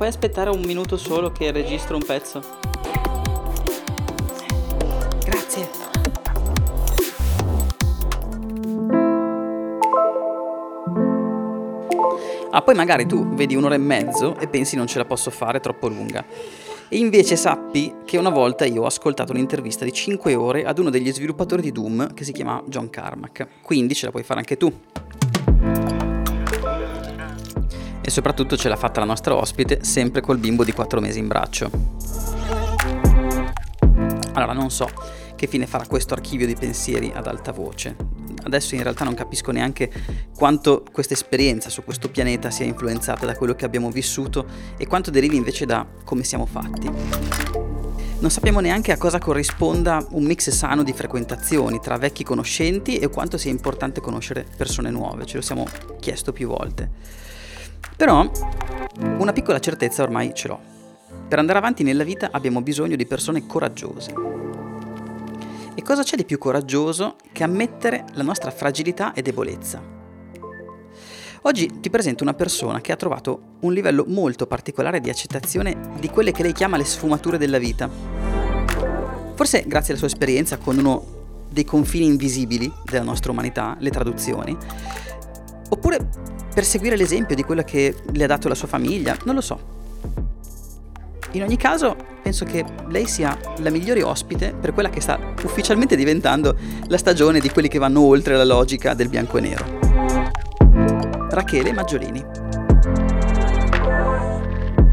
Puoi aspettare un minuto solo che registro un pezzo? Grazie. Ah, poi magari tu vedi un'ora e mezzo e pensi non ce la posso fare, troppo lunga. E invece sappi che una volta io ho ascoltato un'intervista di 5 ore ad uno degli sviluppatori di Doom che si chiama John Carmack. Quindi ce la puoi fare anche tu. E soprattutto ce l'ha fatta la nostra ospite, sempre col bimbo di 4 mesi in braccio. Allora, non so che fine farà questo archivio di pensieri ad alta voce. Adesso in realtà non capisco neanche quanto questa esperienza su questo pianeta sia influenzata da quello che abbiamo vissuto e quanto derivi invece da come siamo fatti. Non sappiamo neanche a cosa corrisponda un mix sano di frequentazioni tra vecchi conoscenti e quanto sia importante conoscere persone nuove, ce lo siamo chiesto più volte. Però una piccola certezza ormai ce l'ho. Per andare avanti nella vita abbiamo bisogno di persone coraggiose, e cosa c'è di più coraggioso che ammettere la nostra fragilità e debolezza? Oggi ti presento una persona che ha trovato un livello molto particolare di accettazione di quelle che lei chiama le sfumature della vita. Forse grazie alla sua esperienza con uno dei confini invisibili della nostra umanità, le traduzioni, oppure per seguire l'esempio di quello che le ha dato la sua famiglia, non lo so. In ogni caso, penso che lei sia la migliore ospite per quella che sta ufficialmente diventando la stagione di quelli che vanno oltre la logica del bianco e nero. Rachele Maggiolini.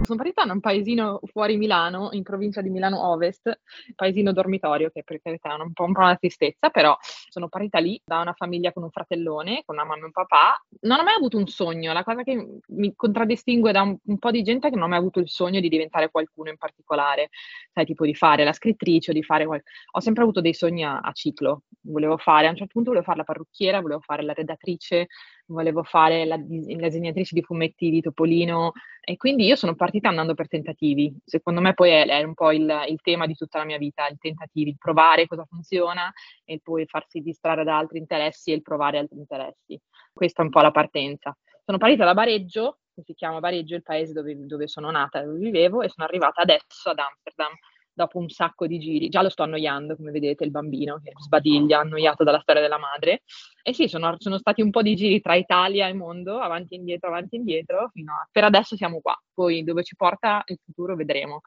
Sono partita da un paesino fuori Milano, in provincia di Milano Ovest, paesino dormitorio, che per carità è un po', un po' una tristezza, però sono partita lì da una famiglia con un fratellone, con una mamma e un papà. Non ho mai avuto un sogno, la cosa che mi contraddistingue da un, un po' di gente è che non ho mai avuto il sogno di diventare qualcuno in particolare, sai, tipo di fare la scrittrice o di fare qual... Ho sempre avuto dei sogni a, a ciclo, volevo fare, a un certo punto volevo fare la parrucchiera, volevo fare la redattrice, volevo fare la, la disegnatrice di fumetti di Topolino e quindi io sono partita andando per tentativi. Secondo me poi è, è un po' il, il, tema di tutta la mia vita, il tentativi, il provare cosa funziona e poi farsi distrarre da altri interessi e il provare altri interessi. Questa è un po' la partenza. Sono partita da Bareggio, che si chiama Bareggio, il paese dove, dove sono nata, dove vivevo, e sono arrivata adesso ad Amsterdam dopo un sacco di giri. Già lo sto annoiando, come vedete, il bambino che sbadiglia, annoiato dalla storia della madre. E sì, sono, sono stati un po' di giri tra Italia e mondo, avanti e indietro, avanti e indietro, fino a... Per adesso siamo qua, poi dove ci porta il futuro vedremo.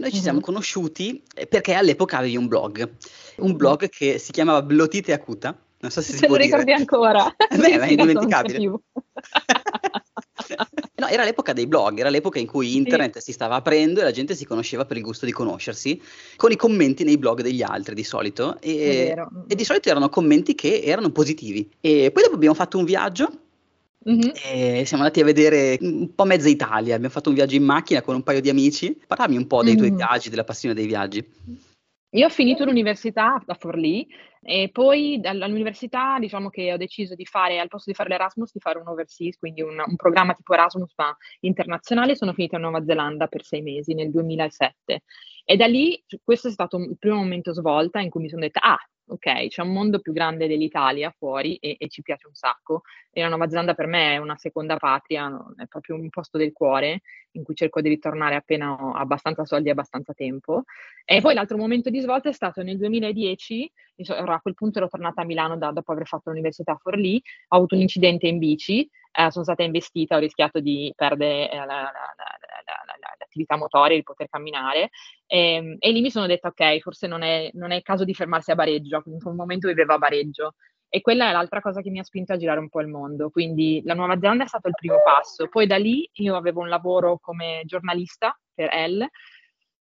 Noi ci siamo conosciuti eh, perché all'epoca avevi un blog, un blog che si chiamava Blotite Acuta. Non so se si Se può lo ricordi dire. ancora. Eh beh, ma è indimenticabile. No, era l'epoca dei blog, era l'epoca in cui internet si stava aprendo e la gente si conosceva per il gusto di conoscersi, con i commenti nei blog degli altri di solito. E, e di solito erano commenti che erano positivi. E poi dopo abbiamo fatto un viaggio Mhm. e siamo andati a vedere un po' mezza Italia. Abbiamo fatto un viaggio in macchina con un paio di amici. Parlami un po' dei tuoi Mm. viaggi, della passione dei viaggi. Io ho finito l'università a Forlì e poi all'università diciamo che ho deciso di fare, al posto di fare l'Erasmus, di fare un overseas, quindi un, un programma tipo Erasmus ma internazionale. Sono finita in Nuova Zelanda per sei mesi nel 2007 e da lì questo è stato il primo momento svolta in cui mi sono detta, ah, ok, c'è un mondo più grande dell'Italia fuori e, e ci piace un sacco. E la Nuova Zelanda per me è una seconda patria, è proprio un posto del cuore in cui cerco di ritornare appena ho abbastanza soldi e abbastanza tempo. E poi l'altro momento di svolta è stato nel 2010, inso- ero- a quel punto ero tornata a Milano da- dopo aver fatto l'università a Forlì, ho avuto un incidente in bici, eh, sono stata investita, ho rischiato di perdere eh, la- la- la- la- la- la- l'attività motoria, il poter camminare e, e lì mi sono detta ok, forse non è, non è il caso di fermarsi a Bareggio, in quel momento vivevo a Bareggio. E quella è l'altra cosa che mi ha spinto a girare un po' il mondo. Quindi la Nuova Zelanda è stato il primo passo. Poi da lì io avevo un lavoro come giornalista per Elle,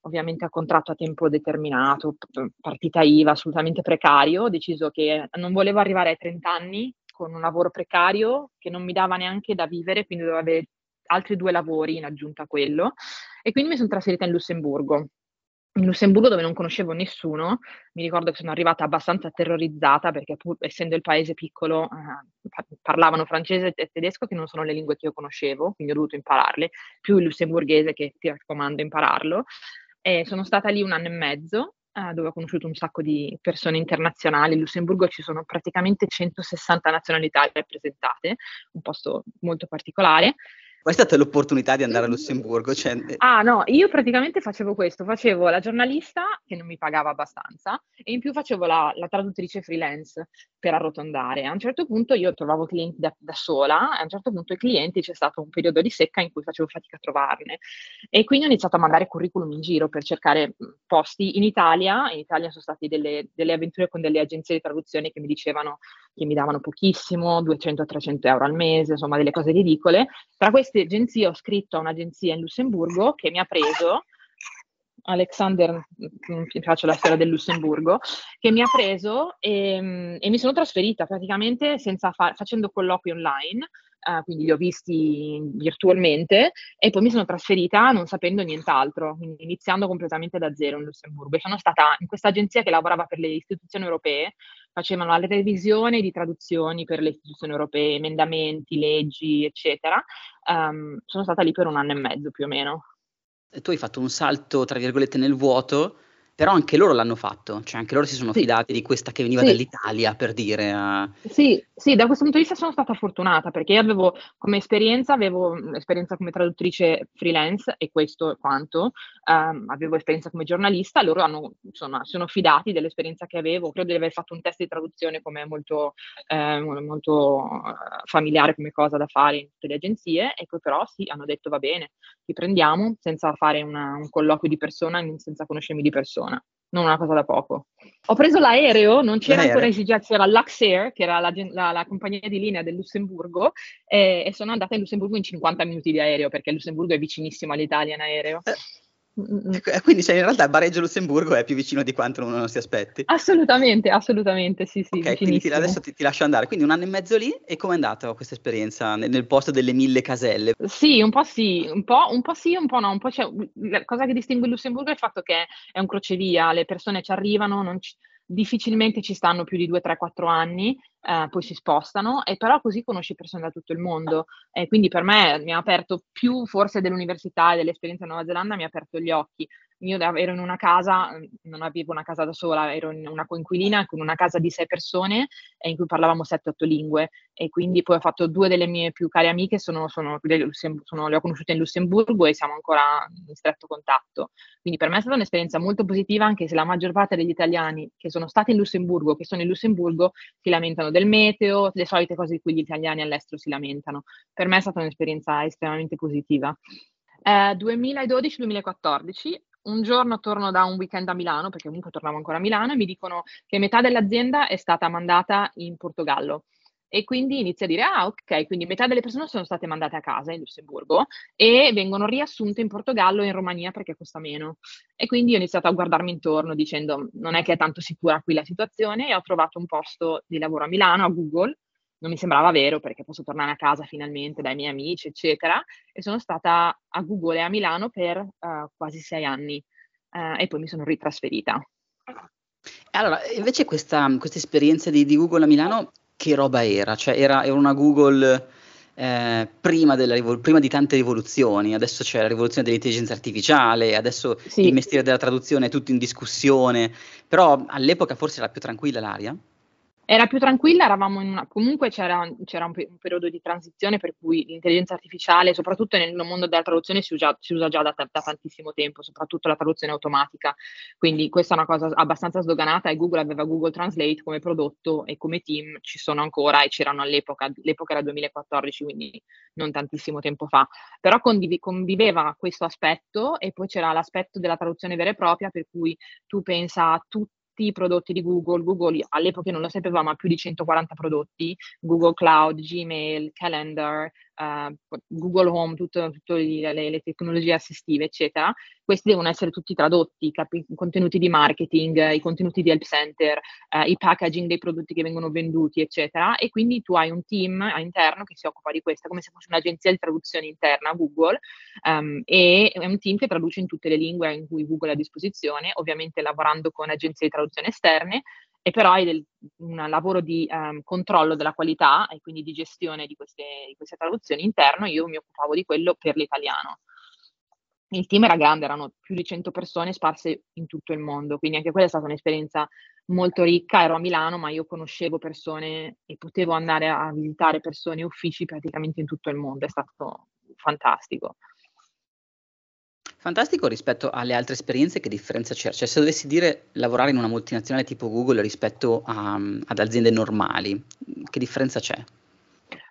ovviamente a contratto a tempo determinato, partita IVA, assolutamente precario. Ho deciso che non volevo arrivare ai 30 anni con un lavoro precario che non mi dava neanche da vivere, quindi dovevo avere altri due lavori in aggiunta a quello. E quindi mi sono trasferita in Lussemburgo. In Lussemburgo dove non conoscevo nessuno, mi ricordo che sono arrivata abbastanza terrorizzata perché pur essendo il paese piccolo eh, pa- parlavano francese e tedesco che non sono le lingue che io conoscevo, quindi ho dovuto impararle, più il lussemburghese che ti raccomando impararlo. E sono stata lì un anno e mezzo eh, dove ho conosciuto un sacco di persone internazionali. In Lussemburgo ci sono praticamente 160 nazionalità rappresentate, un posto molto particolare. Qual è stata l'opportunità di andare a Lussemburgo? Cioè... Eh, ah no, io praticamente facevo questo, facevo la giornalista che non mi pagava abbastanza e in più facevo la, la traduttrice freelance per arrotondare. A un certo punto io trovavo clienti da, da, sola e a un certo punto i clienti c'è stato un periodo di secca in cui facevo fatica a trovarne e quindi ho iniziato a mandare curriculum in giro per cercare posti in Italia. In Italia sono state delle, delle avventure con delle agenzie di traduzione che mi dicevano che mi davano pochissimo, 200-300 euro al mese, insomma delle cose ridicole. Tra queste agenzie ho scritto a un'agenzia in Lussemburgo che mi ha preso Alexander, mi piace la storia del Lussemburgo, che mi ha preso e, e mi sono trasferita praticamente fa- facendo colloqui online, uh, quindi li ho visti virtualmente e poi mi sono trasferita non sapendo nient'altro, iniziando completamente da zero in Lussemburgo. E sono stata in questa agenzia che lavorava per le istituzioni europee, facevano la revisione di traduzioni per le istituzioni europee, emendamenti, leggi, eccetera. Um, sono stata lì per un anno e mezzo più o meno tu hai fatto un salto, tra virgolette, nel vuoto però anche loro l'hanno fatto, cioè anche loro si sono sì. fidati di questa che veniva sì. dall'Italia, per dire. Uh... Sì, sì, da questo punto di vista sono stata fortunata, perché io avevo come esperienza, avevo esperienza come traduttrice freelance, e questo è quanto, um, avevo esperienza come giornalista, loro hanno, insomma, sono fidati dell'esperienza che avevo, credo di aver fatto un test di traduzione come molto, eh, molto familiare come cosa da fare in tutte le agenzie, e poi però sì, hanno detto va bene, ti prendiamo senza fare una, un colloquio di persona, senza conoscermi di persona persona, non una cosa da poco. Ho preso l'aereo, non c'era l'aereo. ancora EasyJet, c'era Luxair, che era la, la, la, compagnia di linea del Lussemburgo, e, e, sono andata in Lussemburgo in 50 minuti di aereo, perché il Lussemburgo è vicinissimo all'Italia in aereo. Eh quindi cioè, in realtà il Bareggio Lussemburgo è più vicino di quanto uno non si aspetti. Assolutamente, assolutamente, sì, sì. Ok, quindi ti, adesso ti, ti, lascio andare. Quindi un anno e mezzo lì e com'è andata questa esperienza nel, nel, posto delle mille caselle? Sì, un po' sì, un po', un po' sì, un po' no. Un po' la cosa che distingue il Lussemburgo è il fatto che è un crocevia, le persone ci arrivano, non ci difficilmente ci stanno più di 2, 3, 4 anni, eh, poi si spostano, e però così conosci persone da tutto il mondo. E quindi per me mi ha aperto più forse dell'università e dell'esperienza in Nuova Zelanda, mi ha aperto gli occhi io ero in una casa, non avevo una casa da sola, ero in una coinquilina con una casa di sei persone in cui parlavamo sette, otto lingue e quindi poi ho fatto due delle mie più care amiche, sono, sono, sono, le ho conosciute in Lussemburgo e siamo ancora in stretto contatto. Quindi per me è stata un'esperienza molto positiva anche se la maggior parte degli italiani che sono stati in Lussemburgo, che sono in Lussemburgo, si lamentano del meteo, le solite cose di cui gli italiani all'estero si lamentano. Per me è stata un'esperienza estremamente positiva. Eh, 2012-2014 un giorno torno da un weekend a Milano, perché comunque tornavo ancora a Milano, e mi dicono che metà dell'azienda è stata mandata in Portogallo. E quindi inizio a dire, ah ok, quindi metà delle persone sono state mandate a casa in Lussemburgo e vengono riassunte in Portogallo e in Romania perché costa meno. E quindi ho iniziato a guardarmi intorno dicendo, non è che è tanto sicura qui la situazione e ho trovato un posto di lavoro a Milano, a Google, non mi sembrava vero perché posso tornare a casa finalmente dai miei amici, eccetera. E sono stata a Google e a Milano per uh, quasi sei anni uh, e poi mi sono ritrasferita. Allora, invece questa, questa esperienza di, di, Google a Milano, che roba era? Cioè era, era una Google eh, prima, della, prima, di tante rivoluzioni, adesso c'è la rivoluzione dell'intelligenza artificiale, adesso sì. il mestiere della traduzione è tutto in discussione, però all'epoca forse era più tranquilla l'aria? Era più tranquilla, eravamo in una, comunque c'era, c'era un, un, periodo di transizione per cui l'intelligenza artificiale, soprattutto nel mondo della traduzione, si usa, si usa già da, da, tantissimo tempo, soprattutto la traduzione automatica. Quindi questa è una cosa abbastanza sdoganata e Google aveva Google Translate come prodotto e come team ci sono ancora e c'erano all'epoca, l'epoca era 2014, quindi non tantissimo tempo fa. Però condiv- conviveva questo aspetto e poi c'era l'aspetto della traduzione vera e propria, per cui tu pensa a tutti tutti i prodotti di Google, Google all'epoca non lo sapeva, ma più di 140 prodotti, Google Cloud, Gmail, Calendar, uh, Google Home, tutte, le, le, tecnologie assistive, eccetera, questi devono essere tutti tradotti, i, capi- contenuti di marketing, i contenuti di help center, uh, i packaging dei prodotti che vengono venduti, eccetera, e quindi tu hai un team interno che si occupa di questo, come se fosse un'agenzia di traduzione interna Google, um, e è un team che traduce in tutte le lingue in cui Google è a disposizione, ovviamente lavorando con agenzie di traduzione esterne, e però hai del, un lavoro di um, controllo della qualità e quindi di gestione di queste, di queste, traduzioni interno, io mi occupavo di quello per l'italiano. Il team era grande, erano più di 100 persone sparse in tutto il mondo, quindi anche quella è stata un'esperienza molto ricca. Ero a Milano, ma io conoscevo persone e potevo andare a visitare persone e uffici praticamente in tutto il mondo. È stato fantastico. Fantastico rispetto alle altre esperienze, che differenza c'è? Cioè, se dovessi dire lavorare in una multinazionale tipo Google rispetto a, ad aziende normali, che differenza c'è?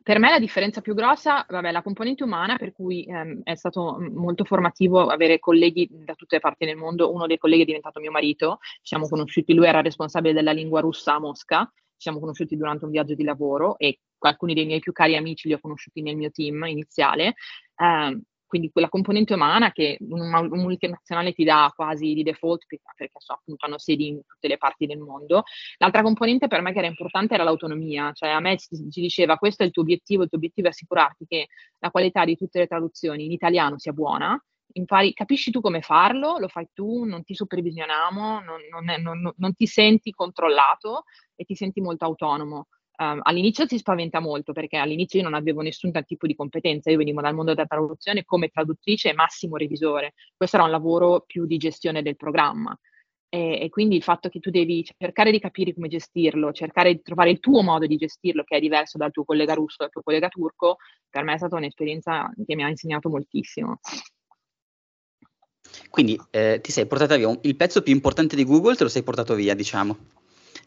Per me la differenza più grossa, vabbè, la componente umana, per cui ehm, è stato molto formativo avere colleghi da tutte le parti del mondo. Uno dei colleghi è diventato mio marito, ci siamo conosciuti, lui era responsabile della lingua russa a Mosca, ci siamo conosciuti durante un viaggio di lavoro e alcuni dei miei più cari amici li ho conosciuti nel mio team iniziale. Eh, quindi quella componente umana che una, multinazionale ti dà quasi di default perché so, appunto hanno sedi in tutte le parti del mondo. L'altra componente per me che era importante era l'autonomia, cioè a me ci, ci diceva questo è il tuo obiettivo, il tuo obiettivo è assicurarti che la qualità di tutte le traduzioni in italiano sia buona, impari, capisci tu come farlo, lo fai tu, non ti supervisioniamo, non, non, è, non, non ti senti controllato e ti senti molto autonomo. Um, all'inizio si spaventa molto perché all'inizio io non avevo nessun tipo di competenza, io venivo dal mondo della traduzione come traduttrice e massimo revisore, questo era un lavoro più di gestione del programma e, e, quindi il fatto che tu devi cercare di capire come gestirlo, cercare di trovare il tuo modo di gestirlo che è diverso dal tuo collega russo, dal tuo collega turco, per me è stata un'esperienza che mi ha insegnato moltissimo. Quindi eh, ti sei portata via un, il pezzo più importante di Google, te lo sei portato via, diciamo.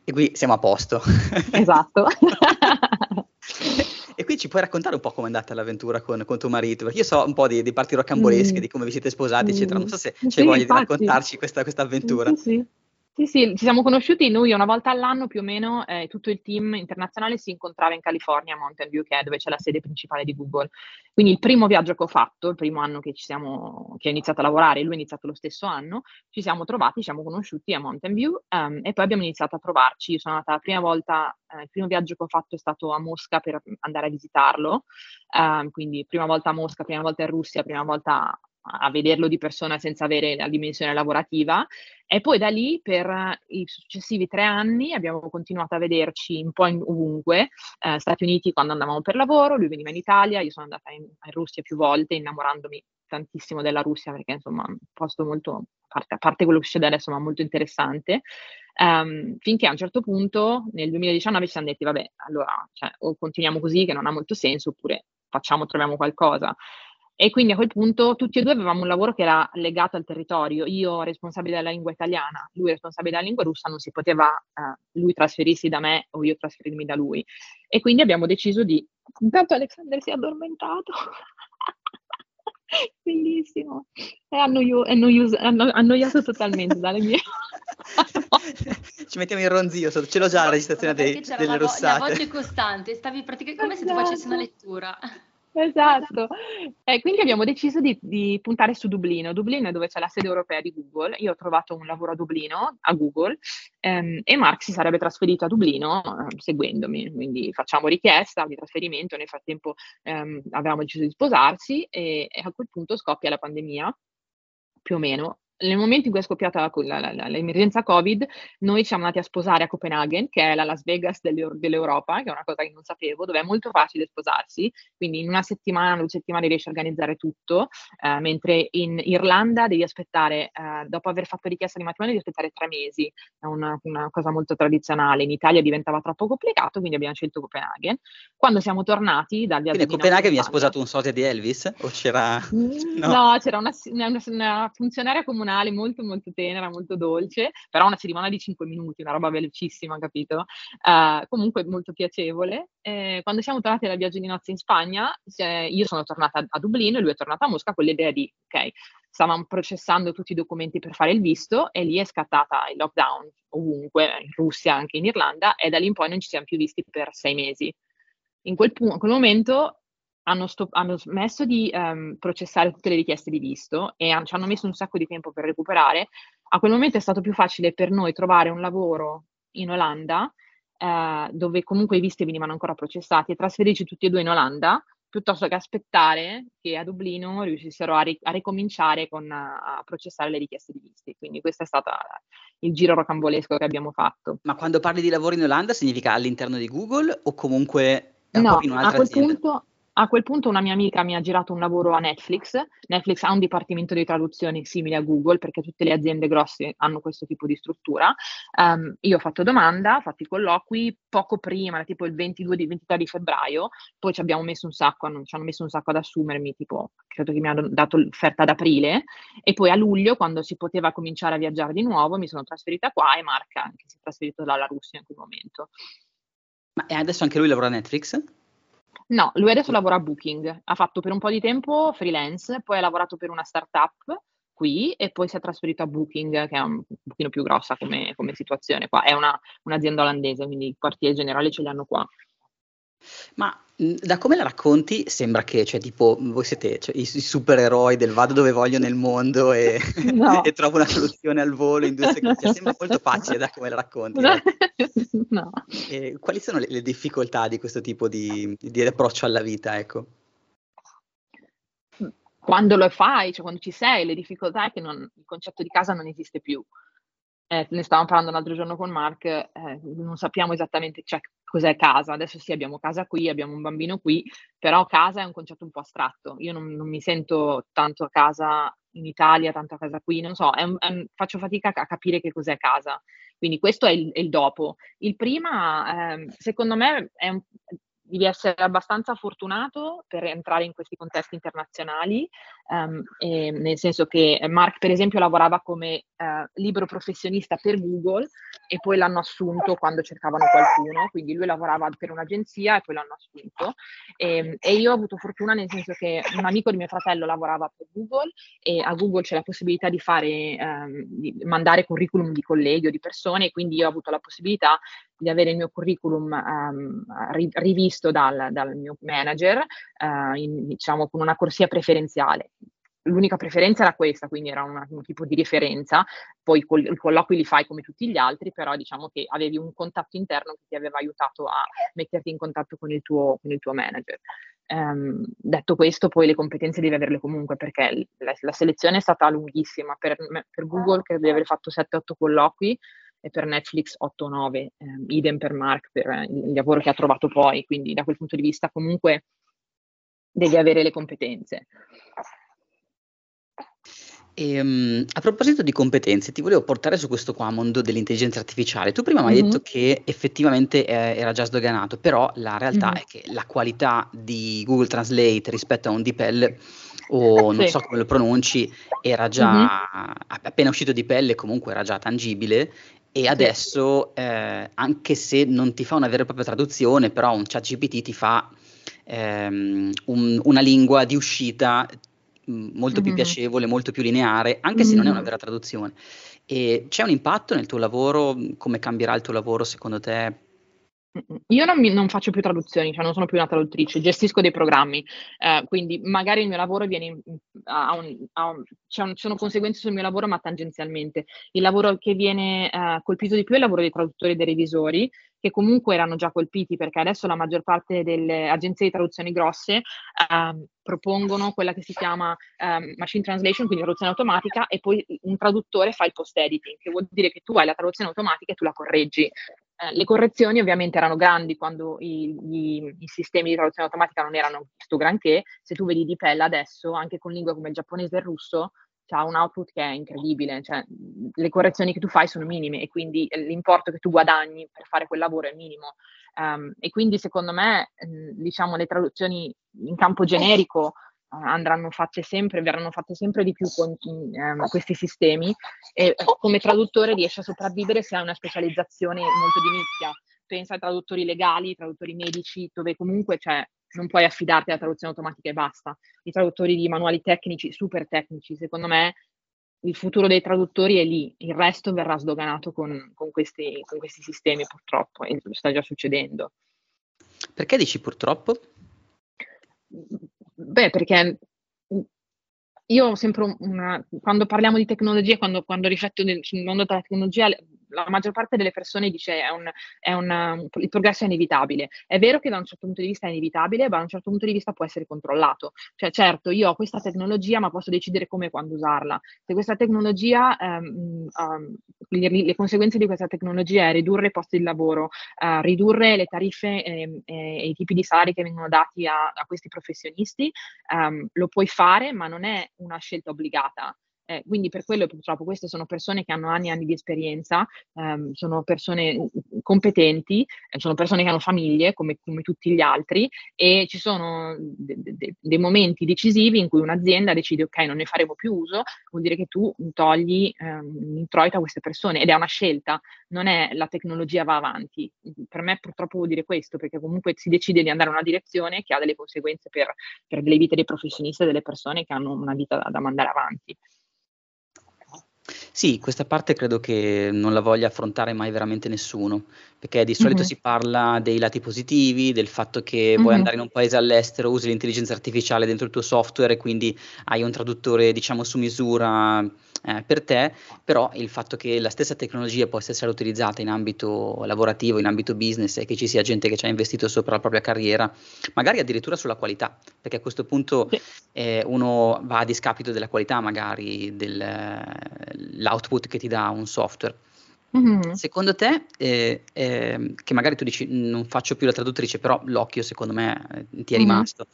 E qui siamo a posto. Esatto. e qui ci puoi raccontare un po' com'è andata l'avventura con, con tuo marito? Perché io so un po' di, di parti rocambolesche, mm. di come vi siete sposati, eccetera. Non so se c'è sì, voglia infatti. di raccontarci questa, questa avventura. Sì, sì. Sì, sì, ci siamo conosciuti noi una volta all'anno più o meno, eh, tutto il team internazionale si incontrava in California, a Mountain View, che è dove c'è la sede principale di Google. Quindi il primo viaggio che ho fatto, il primo anno che, siamo, che ho iniziato a lavorare, lui ha iniziato lo stesso anno, ci siamo trovati, ci siamo conosciuti a Mountain View um, e poi abbiamo iniziato a trovarci. Io sono andata la prima volta, eh, il primo viaggio che ho fatto è stato a Mosca per andare a visitarlo, um, quindi prima volta a Mosca, prima volta in Russia, prima volta a vederlo di persona senza avere la dimensione lavorativa. E poi da lì per i successivi tre anni abbiamo continuato a vederci un po' in, ovunque, eh, Stati Uniti quando andavamo per lavoro, lui veniva in Italia, io sono andata in, in Russia più volte innamorandomi tantissimo della Russia perché insomma è un posto molto, a parte, a parte quello che succede adesso, ma molto interessante, um, finché a un certo punto nel 2019 ci siamo detti vabbè allora cioè, o continuiamo così che non ha molto senso oppure facciamo, troviamo qualcosa. E quindi a quel punto tutti e due avevamo un lavoro che era legato al territorio. Io responsabile della lingua italiana, lui responsabile della lingua russa, non si poteva eh, lui trasferirsi da me o io trasferirmi da lui. E quindi abbiamo deciso di... Intanto Alexander si è addormentato. Bellissimo. È, annoio- è annoioso, anno- annoiato totalmente dalle mie... Ci mettiamo il ronzio, ce l'ho già la registrazione dei, delle la vo- rossate. La voce costante, stavi praticamente come esatto. se tu facessi una lettura. Esatto, e quindi abbiamo deciso di, di, puntare su Dublino. Dublino è dove c'è la sede europea di Google. Io ho trovato un lavoro a Dublino, a Google, ehm, e Mark si sarebbe trasferito a Dublino eh, seguendomi. Quindi facciamo richiesta di trasferimento. Nel frattempo ehm, avevamo deciso di sposarsi e, e a quel punto scoppia la pandemia, più o meno, nel momento in cui è scoppiata la, la, la, l'emergenza Covid, noi siamo andati a sposare a Copenaghen, che è la Las Vegas dell'Europa, che è una cosa che non sapevo, dove è molto facile sposarsi, quindi in una settimana, due settimane riesci a organizzare tutto, eh, mentre in Irlanda devi aspettare, eh, dopo aver fatto richiesta di matrimonio, devi aspettare tre mesi, è una, una, cosa molto tradizionale, in Italia diventava troppo complicato, quindi abbiamo scelto Copenaghen. Quando siamo tornati dal viaggio quindi a Copenaghen vi ha sposato un sosia di Elvis? O c'era... Mm, no, no c'era una, una, una funzionaria comunale personale molto molto tenera, molto dolce, però una cerimonia di 5 minuti, una roba velocissima, capito? Uh, comunque molto piacevole. Eh, quando siamo tornati dal viaggio di nozze in Spagna, eh, io sono tornata a Dublino e lui è tornato a Mosca con l'idea di, ok, stavamo processando tutti i documenti per fare il visto e lì è scattata il lockdown ovunque, in Russia, anche in Irlanda, e da lì in poi non ci siamo più visti per sei mesi. In quel, pu- in quel momento hanno, stop- hanno smesso di um, processare tutte le richieste di visto e han- ci hanno messo un sacco di tempo per recuperare. A quel momento è stato più facile per noi trovare un lavoro in Olanda, eh, dove comunque i visti venivano ancora processati, e trasferirci tutti e due in Olanda, piuttosto che aspettare che a Dublino riuscissero a, ri- a ricominciare con, a processare le richieste di visti. Quindi questo è stato il giro rocambolesco che abbiamo fatto. Ma quando parli di lavoro in Olanda significa all'interno di Google o comunque no, a quel punto A quel punto una mia amica mi ha girato un lavoro a Netflix. Netflix ha un dipartimento di traduzione simile a Google perché tutte le aziende grosse hanno questo tipo di struttura. Um, io ho fatto domanda, ho fatto i colloqui poco prima, tipo il 22 di 23 di febbraio, poi ci abbiamo messo un sacco, hanno, ci hanno messo un sacco ad assumermi, tipo credo che mi hanno dato l'offerta ad aprile e poi a luglio quando si poteva cominciare a viaggiare di nuovo mi sono trasferita qua e Marca che si è trasferito dalla Russia in quel momento. Ma adesso anche lui lavora a Netflix? No, lui adesso lavora a Booking, ha fatto per un po' di tempo freelance, poi ha lavorato per una startup qui e poi si è trasferito a Booking, che è un pochino più grossa come, come situazione qua. È una, un'azienda olandese, quindi i quartieri generali ce li hanno qua. Ma da come la racconti sembra che, cioè, tipo, voi siete cioè, i, supereroi del vado dove voglio nel mondo e, no. e trovo una soluzione al volo in due secondi. Cioè, sembra molto facile da come la racconti. No. E quali sono le, le, difficoltà di questo tipo di, di approccio alla vita, ecco? Quando lo fai, cioè quando ci sei, le difficoltà è che non, il concetto di casa non esiste più eh, ne stavamo parlando l'altro giorno con Mark, eh, non sappiamo esattamente cioè, cos'è casa. Adesso sì, abbiamo casa qui, abbiamo un bambino qui, però casa è un concetto un po' astratto. Io non, non mi sento tanto a casa in Italia, tanto a casa qui, non so, è un, è un, faccio fatica a capire che cos'è casa. Quindi questo è il, è il dopo. Il prima, eh, secondo me, è un, devi essere abbastanza fortunato per entrare in questi contesti internazionali, um, nel senso che Mark per esempio lavorava come uh, libero professionista per Google e poi l'hanno assunto quando cercavano qualcuno, quindi lui lavorava per un'agenzia e poi l'hanno assunto. E, ehm, e io ho avuto fortuna nel senso che un amico di mio fratello lavorava per Google e a Google c'è la possibilità di fare, um, di mandare curriculum di colleghi o di persone e quindi io ho avuto la possibilità di avere il mio curriculum um, rivisto dal, dal, mio manager, uh, in, diciamo con una corsia preferenziale. L'unica preferenza era questa, quindi era una, un tipo di referenza, poi col, i colloqui li fai come tutti gli altri, però diciamo che avevi un contatto interno che ti aveva aiutato a metterti in contatto con il tuo, con il tuo manager. Um, detto questo, poi le competenze devi averle comunque perché la, la selezione è stata lunghissima. Per, per Google credo di aver fatto 7-8 colloqui, e per Netflix 8 o 9, eh, idem per Mark per eh, il lavoro che ha trovato poi, quindi da quel punto di vista comunque devi avere le competenze. E, um, a proposito di competenze, ti volevo portare su questo qua mondo dell'intelligenza artificiale. Tu prima mi hai mm-hmm. detto che effettivamente eh, era già sdoganato, però la realtà mm-hmm. è che la qualità di Google Translate rispetto a un DeepL o non sì. so come lo pronunci, era già mm-hmm. appena uscito di pelle, comunque era già tangibile e adesso, eh, anche se non ti fa una vera e propria traduzione, però un chat GPT ti fa ehm, un, una lingua di uscita mm, molto mm-hmm. più piacevole, molto più lineare, anche mm-hmm. se non è una vera traduzione. E c'è un impatto nel tuo lavoro? Come cambierà il tuo lavoro secondo te io non, mi, non, faccio più traduzioni, cioè non sono più una traduttrice, gestisco dei programmi, eh, quindi magari il mio lavoro viene a un, a un, cioè ci sono conseguenze sul mio lavoro, ma tangenzialmente. Il lavoro che viene eh, colpito di più è il lavoro dei traduttori e dei revisori, che comunque erano già colpiti, perché adesso la maggior parte delle agenzie di traduzioni grosse eh, propongono quella che si chiama ehm, machine translation, quindi traduzione automatica, e poi un traduttore fa il post editing, che vuol dire che tu hai la traduzione automatica e tu la correggi. Eh, le correzioni ovviamente erano grandi quando i, gli, i, sistemi di traduzione automatica non erano questo granché, se tu vedi di pelle adesso, anche con lingue come il giapponese e il russo, c'ha un output che è incredibile, cioè le correzioni che tu fai sono minime e quindi l'importo che tu guadagni per fare quel lavoro è minimo. Um, e quindi secondo me, diciamo, le traduzioni in campo generico andranno fatte sempre, verranno fatte sempre di più con eh, questi sistemi e come traduttore riesce a sopravvivere se ha una specializzazione molto di nicchia. Pensa ai traduttori legali, traduttori medici, dove comunque cioè, non puoi affidarti alla traduzione automatica e basta. I traduttori di manuali tecnici, super tecnici, secondo me il futuro dei traduttori è lì, il resto verrà sdoganato con, con, questi, con questi sistemi purtroppo e sta già succedendo. Perché dici purtroppo? Beh, perché io ho sempre una, quando parliamo di tecnologia, quando, quando rifletto sul mondo della tecnologia, la maggior parte delle persone dice è un, è un, il progresso è inevitabile. È vero che da un certo punto di vista è inevitabile, ma da un certo punto di vista può essere controllato. Cioè, certo, io ho questa tecnologia, ma posso decidere come e quando usarla. Se questa tecnologia, um, um, le, le, conseguenze di questa tecnologia è ridurre i posti di lavoro, uh, ridurre le tariffe e, e, e, i tipi di salari che vengono dati a, a questi professionisti, um, lo puoi fare, ma non è una scelta obbligata. Eh, quindi per quello purtroppo queste sono persone che hanno anni e anni di esperienza, ehm, sono persone competenti, eh, sono persone che hanno famiglie come, come tutti gli altri e ci sono de- de- dei momenti decisivi in cui un'azienda decide ok non ne faremo più uso, vuol dire che tu togli ehm, l'introito a queste persone ed è una scelta, non è la tecnologia va avanti. Per me purtroppo vuol dire questo perché comunque si decide di andare in una direzione che ha delle conseguenze per, per delle vite dei professionisti e delle persone che hanno una vita da, da mandare avanti. Sì, questa parte credo che non la voglia affrontare mai veramente nessuno, perché di solito Mh-mh. si parla dei lati positivi, del fatto che vuoi Mh-mh. andare in un paese all'estero, usi l'intelligenza artificiale dentro il tuo software e quindi hai un traduttore, diciamo, su misura, eh, per te, però il fatto che la stessa tecnologia possa essere utilizzata in ambito lavorativo, in ambito business e che ci sia gente che ci ha investito sopra la propria carriera, magari addirittura sulla qualità, perché a questo punto eh, uno va a discapito della qualità magari dell'output che ti dà un software. Mh-mh. Secondo te, eh, eh, che magari tu dici non faccio più la traduttrice, però l'occhio secondo me eh, ti è Mh-mh. rimasto,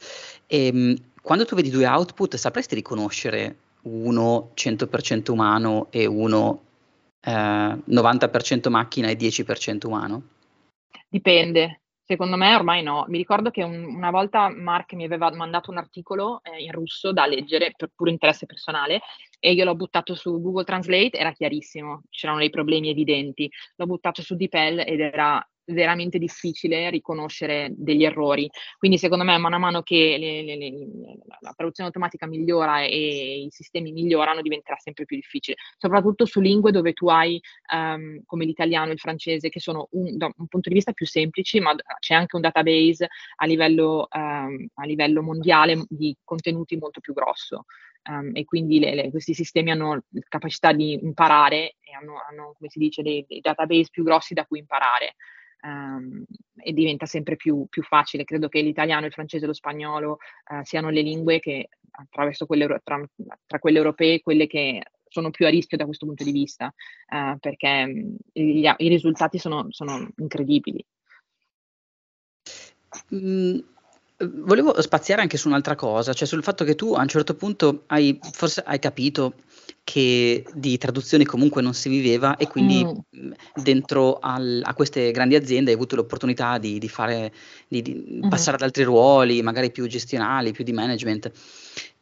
ehm, quando tu vedi due output sapresti riconoscere uno 100% umano e uno eh, 90% macchina e 10% umano? Dipende. Secondo me ormai no. Mi ricordo che un una volta Mark mi aveva mandato un articolo, ehm, in russo da leggere per puro interesse personale e io l'ho buttato su Google Translate, era chiarissimo, c'erano dei problemi evidenti. L'ho buttato su DeepL ed era veramente difficile riconoscere degli errori. Quindi secondo me mano a mano che le le le la traduzione automatica migliora e i sistemi migliorano diventerà sempre più difficile, soprattutto su lingue dove tu hai, ehm, come l'italiano e il francese che sono un da un punto di vista più semplici, ma c'è anche un database a livello ehm, a livello mondiale di contenuti molto più grosso. Um, e quindi le, le, questi sistemi hanno capacità di imparare e hanno, hanno come si dice, dei, dei, database più grossi da cui imparare um, e diventa sempre più, più, facile. Credo che l'italiano, il francese e lo spagnolo uh, siano le lingue che attraverso quelle, tra, tra quelle europee, quelle che sono più a rischio da questo punto di vista, uh, perché um, gli, i risultati sono, sono incredibili. Mm, volevo spaziare anche su un'altra cosa, cioè sul fatto che tu a un certo punto hai, forse hai capito che di traduzioni comunque non si viveva e quindi mm. dentro al, a queste grandi aziende hai avuto l'opportunità di, di fare, di, di mm. passare ad altri ruoli, magari più gestionali, più di management.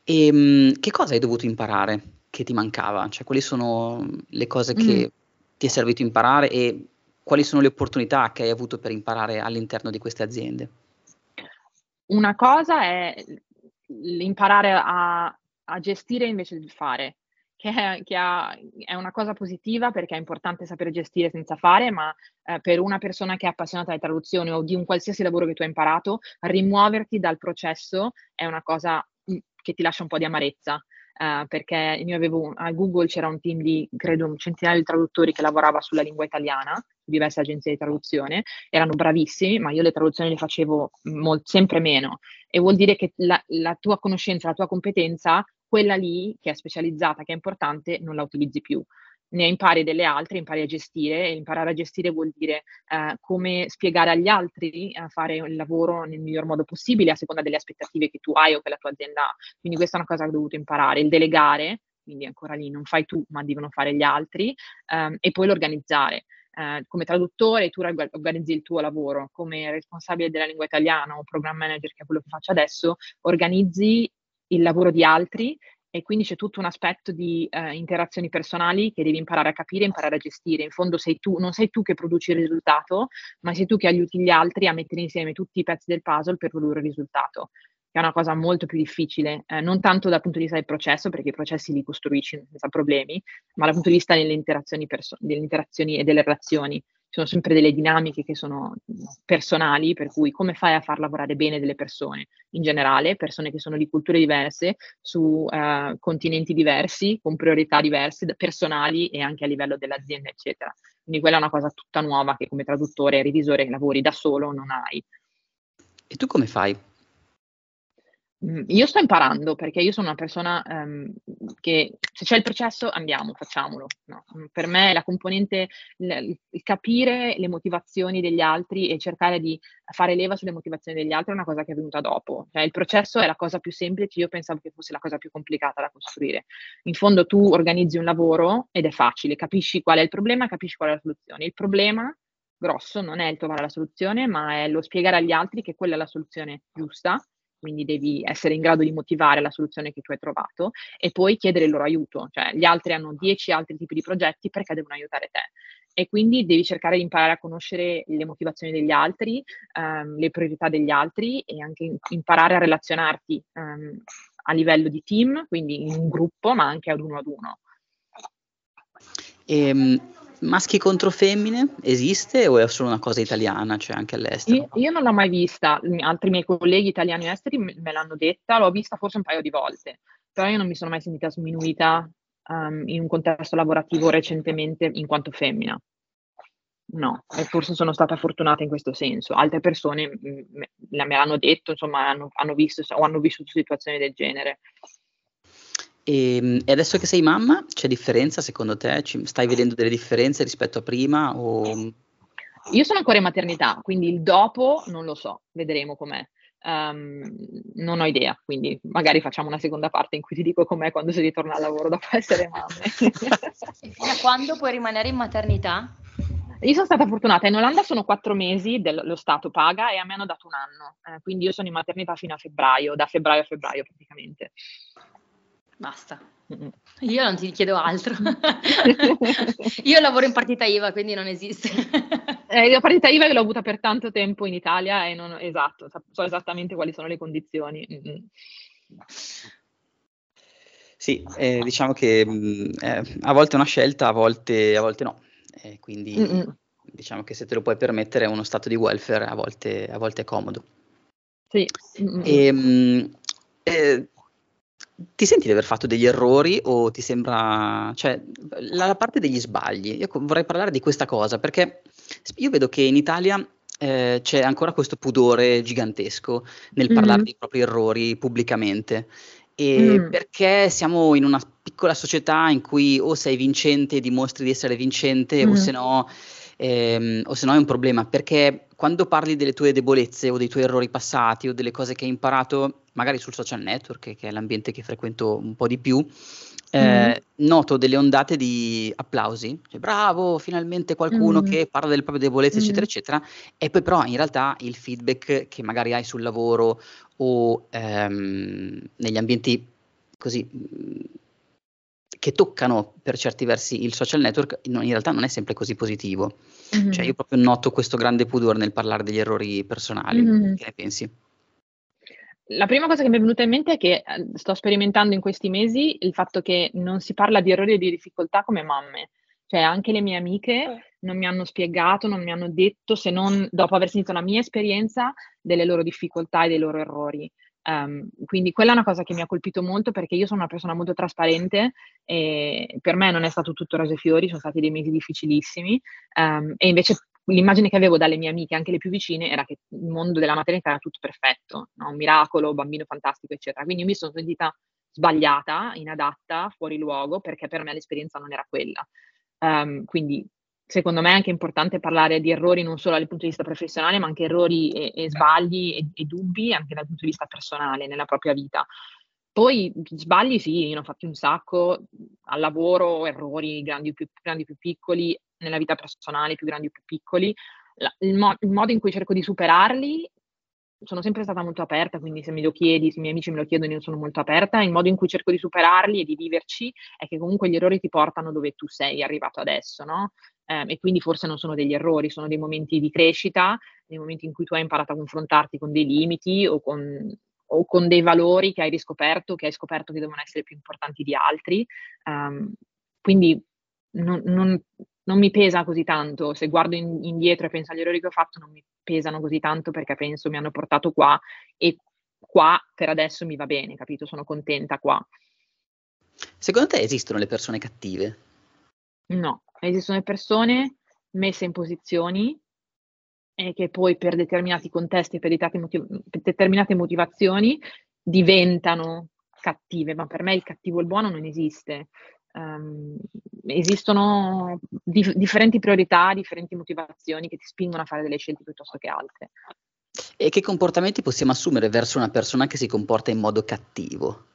E um, che cosa hai dovuto imparare che ti mancava? Cioè quali sono le cose che mm. ti è servito imparare e quali sono le opportunità che hai avuto per imparare all'interno di queste aziende? Una cosa è imparare a, a gestire invece di fare, che, è, che ha, è, una cosa positiva perché è importante sapere gestire senza fare, ma eh, per una persona che è appassionata di traduzione o di un qualsiasi lavoro che tu hai imparato, rimuoverti dal processo è una cosa che ti lascia un po' di amarezza. Uh, perché io avevo a Google c'era un team di credo centinaia di traduttori che lavorava sulla lingua italiana, diverse agenzie di traduzione, erano bravissimi, ma io le traduzioni le facevo mol- sempre meno. E vuol dire che la, la tua conoscenza, la tua competenza, quella lì che è specializzata, che è importante, non la utilizzi più ne impari delle altre, impari a gestire e imparare a gestire vuol dire eh, come spiegare agli altri a fare il lavoro nel miglior modo possibile a seconda delle aspettative che tu hai o che la tua azienda ha. Quindi questa è una cosa che ho dovuto imparare, il delegare, quindi ancora lì non fai tu ma devono fare gli altri ehm, e poi l'organizzare. Eh, come traduttore tu organizzi il tuo lavoro, come responsabile della lingua italiana o program manager che è quello che faccio adesso, organizzi il lavoro di altri e quindi c'è tutto un aspetto di uh, interazioni personali che devi imparare a capire imparare a gestire. In fondo sei tu, non sei tu che produci il risultato, ma sei tu che aiuti gli altri a mettere insieme tutti i pezzi del puzzle per produrre il risultato, che è una cosa molto più difficile, eh, non tanto dal punto di vista del processo, perché i processi li costruisci senza problemi, ma dal punto di vista delle interazioni, perso- delle interazioni e delle relazioni. Sono sempre delle dinamiche che sono personali, per cui come fai a far lavorare bene delle persone in generale, persone che sono di culture diverse, su uh, continenti diversi, con priorità diverse, personali e anche a livello dell'azienda, eccetera. Quindi quella è una cosa tutta nuova che come traduttore e revisore lavori da solo non hai. E tu come fai? Mhmm, io sto imparando perché io sono una persona, ehm, che se c'è il processo andiamo, facciamolo, no, mhmm, per me la componente il il capire le motivazioni degli altri e cercare di fare leva sulle motivazioni degli altri è una cosa che è venuta dopo. Cioè il processo è la cosa più semplice, io pensavo che fosse la cosa più complicata da costruire. In fondo tu organizzi un lavoro ed è facile, capisci qual è il problema, capisci qual è la soluzione. Il problema grosso non è il trovare la soluzione, ma è lo spiegare agli altri che quella è la soluzione giusta quindi devi essere in grado di motivare la soluzione che tu hai trovato e poi chiedere il loro aiuto, cioè gli altri hanno dieci altri tipi di progetti perché devono aiutare te e quindi devi cercare di imparare a conoscere le motivazioni degli altri, um, le priorità degli altri e anche imparare a relazionarti um, a livello di team, quindi in un gruppo, ma anche ad uno ad uno. Ehm, Maschi contro femmine esiste o è solo una cosa italiana, cioè anche all'estero? Io, io non l'ho mai vista, altri miei colleghi italiani e esteri me, l'hanno detta, l'ho vista forse un paio di volte, però io non mi sono mai sentita sminuita um, in un contesto lavorativo recentemente in quanto femmina. No, e forse sono stata fortunata in questo senso. Altre persone me, me l'hanno detto, insomma, hanno, hanno visto o hanno vissuto situazioni del genere. E, ehm, e, adesso che sei mamma, c'è differenza secondo te? Ci, stai vedendo delle differenze rispetto a prima? O... Io sono ancora in maternità, quindi il dopo non lo so, vedremo com'è. Um, non ho idea, quindi magari facciamo una seconda parte in cui ti dico com'è quando si ritorna al lavoro dopo essere mamme. e fino a quando puoi rimanere in maternità? Io sono stata fortunata, in Olanda sono quattro mesi, del, lo Stato paga e a me hanno dato un anno, eh, quindi io sono in maternità fino a febbraio, da febbraio a febbraio praticamente. Basta. Io non ti chiedo altro. io lavoro in partita IVA, quindi non esiste. eh, la partita IVA l'ho avuta per tanto tempo in Italia e non, esatto, so esattamente quali sono le condizioni. Mm-hmm. Sì, eh, diciamo che mh, mm, eh, a volte è una scelta, a volte, a volte no. Eh, quindi Mm-mm. diciamo che se te lo puoi permettere è uno stato di welfare, a volte, a volte è comodo. Sì. E, mh, mm, eh, ti senti di aver fatto degli errori o ti sembra, cioè, la, la parte degli sbagli? Io vorrei parlare di questa cosa perché io vedo che in Italia eh, c'è ancora questo pudore gigantesco nel parlare mm. dei propri errori pubblicamente. E mm. perché siamo in una piccola società in cui o sei vincente e dimostri di essere vincente, mm. o se no ehm, o se no è un problema, perché quando parli delle tue debolezze o dei tuoi errori passati o delle cose che hai imparato, magari sul social network, che è l'ambiente che frequento un po' di più, eh, mm. noto delle ondate di applausi, cioè bravo, finalmente qualcuno mm. che parla delle proprie debolezze, mm. eccetera, eccetera, e poi però in realtà il feedback che magari hai sul lavoro o ehm, negli ambienti così che toccano per certi versi il social network in realtà non è sempre così positivo. Mm-hmm. Cioè io proprio noto questo grande pudore nel parlare degli errori personali. Mm-hmm. Che ne pensi? La prima cosa che mi è venuta in mente è che eh, sto sperimentando in questi mesi il fatto che non si parla di errori e di difficoltà come mamme. Cioè anche le mie amiche eh. non mi hanno spiegato, non mi hanno detto, se non dopo aver sentito la mia esperienza, delle loro difficoltà e dei loro errori. Um, quindi quella è una cosa che mi ha colpito molto perché io sono una persona molto trasparente e per me non è stato tutto rose e fiori, sono stati dei mesi difficilissimi um, e invece l'immagine che avevo dalle mie amiche, anche le più vicine, era che il mondo della maternità era tutto perfetto, no? un miracolo, bambino fantastico, eccetera. Quindi mi sono sentita sbagliata, inadatta, fuori luogo, perché per me l'esperienza non era quella. Um, quindi secondo me è anche importante parlare di errori non solo dal punto di vista professionale, ma anche errori e, e sbagli e, e, dubbi anche dal punto di vista personale nella propria vita. Poi sbagli sì, ne ho fatti un sacco al lavoro, errori grandi più, grandi più piccoli, nella vita personale più grandi più piccoli. La, il, mo- il modo in cui cerco di superarli sono sempre stata molto aperta, quindi se me lo chiedi, se i miei amici me lo chiedono, io sono molto aperta. Il modo in cui cerco di superarli e di viverci è che comunque gli errori ti portano dove tu sei arrivato adesso, no? Eh, e quindi forse non sono degli errori, sono dei momenti di crescita, dei momenti in cui tu hai imparato a confrontarti con dei limiti o con, o con dei valori che hai riscoperto, che hai scoperto che devono essere più importanti di altri. Um, quindi non, non, non mi pesa così tanto, se guardo in, indietro e penso agli errori che ho fatto non mi pesano così tanto perché penso mi hanno portato qua e qua per adesso mi va bene, capito? Sono contenta qua. Secondo te esistono le persone cattive? No, esistono le persone messe in posizioni e che poi per determinati contesti, per determinate motivazioni diventano cattive, ma per me il cattivo e il buono non esiste. Um, esistono dif- differenti priorità, differenti motivazioni che ti spingono a fare delle scelte piuttosto che altre. E che comportamenti possiamo assumere verso una persona che si comporta in modo cattivo?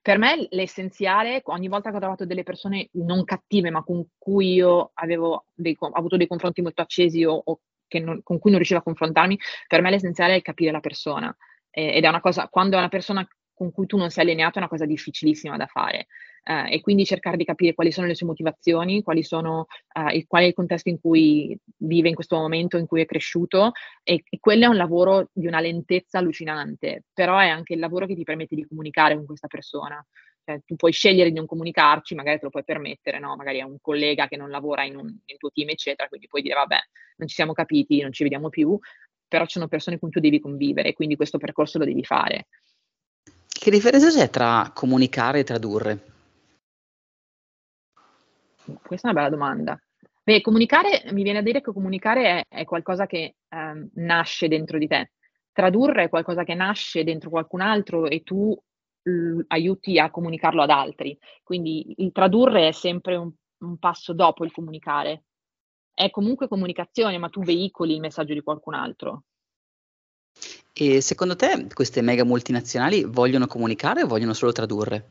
Per me l'essenziale, ogni volta che ho trovato delle persone non cattive, ma con cui io avevo dei, avuto dei confronti molto accesi o, o non, con cui non riuscivo a confrontarmi, per me l'essenziale è capire la persona. Eh, ed è una cosa, quando è una persona con cui tu non sei allineato è una cosa difficilissima da fare eh, e quindi cercare di capire quali sono le sue motivazioni, quali sono, eh, il, qual è il contesto in cui vive in questo momento, in cui è cresciuto e, e, quello è un lavoro di una lentezza allucinante, però è anche il lavoro che ti permette di comunicare con questa persona. Cioè, tu puoi scegliere di non comunicarci, magari te lo puoi permettere, no? magari è un collega che non lavora in un, nel tuo team, eccetera, quindi puoi dire vabbè, non ci siamo capiti, non ci vediamo più, però ci sono persone con cui tu devi convivere, quindi questo percorso lo devi fare. Che differenza c'è tra comunicare e tradurre? Questa è una bella domanda. Beh, comunicare, mi viene a dire che comunicare è, è qualcosa che um, nasce dentro di te. Tradurre è qualcosa che nasce dentro qualcun altro e tu l- aiuti a comunicarlo ad altri. Quindi il tradurre è sempre un, un passo dopo il comunicare. È comunque comunicazione, ma tu veicoli il messaggio di qualcun altro. E secondo te queste mega multinazionali vogliono comunicare o vogliono solo tradurre?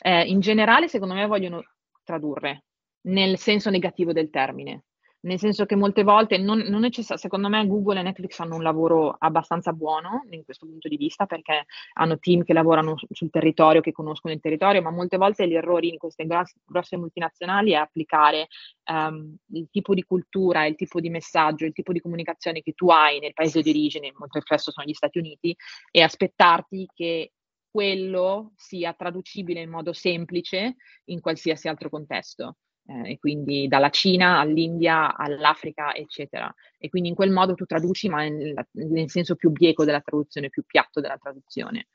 Eh, in generale, secondo me, vogliono tradurre nel senso negativo del termine nel senso che molte volte non, non necess- secondo me Google e Netflix fanno un lavoro abbastanza buono in questo punto di vista perché hanno team che lavorano su- sul territorio, che conoscono il territorio, ma molte volte gli errori in queste grosse, grosse multinazionali è applicare um, il tipo di cultura, il tipo di messaggio, il tipo di comunicazione che tu hai nel paese di origine, molto spesso sono gli Stati Uniti, e aspettarti che quello sia traducibile in modo semplice in qualsiasi altro contesto eh, e quindi dalla Cina all'India all'Africa, eccetera. E quindi in quel modo tu traduci, ma nel, nel senso più bieco della traduzione, più piatto della traduzione.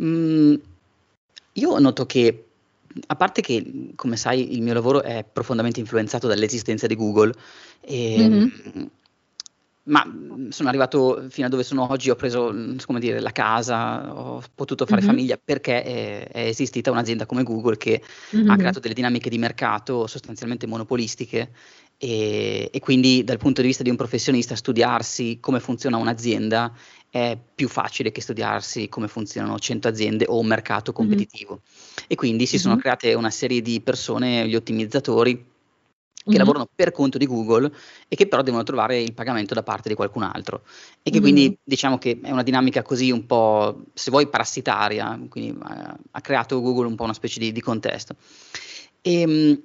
Mm, io noto che, a parte che, come sai, il mio lavoro è profondamente influenzato dall'esistenza di Google, e, mm-hmm ma mhmm, sono arrivato fino a dove sono oggi, ho preso, come dire, la casa, ho potuto fare mm-hmm. famiglia perché è, è, esistita un'azienda come Google che mm-hmm. ha creato delle dinamiche di mercato sostanzialmente monopolistiche e, e, quindi dal punto di vista di un professionista studiarsi come funziona un'azienda è più facile che studiarsi come funzionano 100 aziende o un mercato competitivo. Mm-hmm. E quindi si sono create una serie di persone, gli ottimizzatori, che mm-hmm. lavorano per conto di Google e che però devono trovare il pagamento da parte di qualcun altro e che mm-hmm. quindi diciamo che è una dinamica così un po', se vuoi, parassitaria, quindi uh, ha creato Google un po' una specie di, di contesto. E, ehm,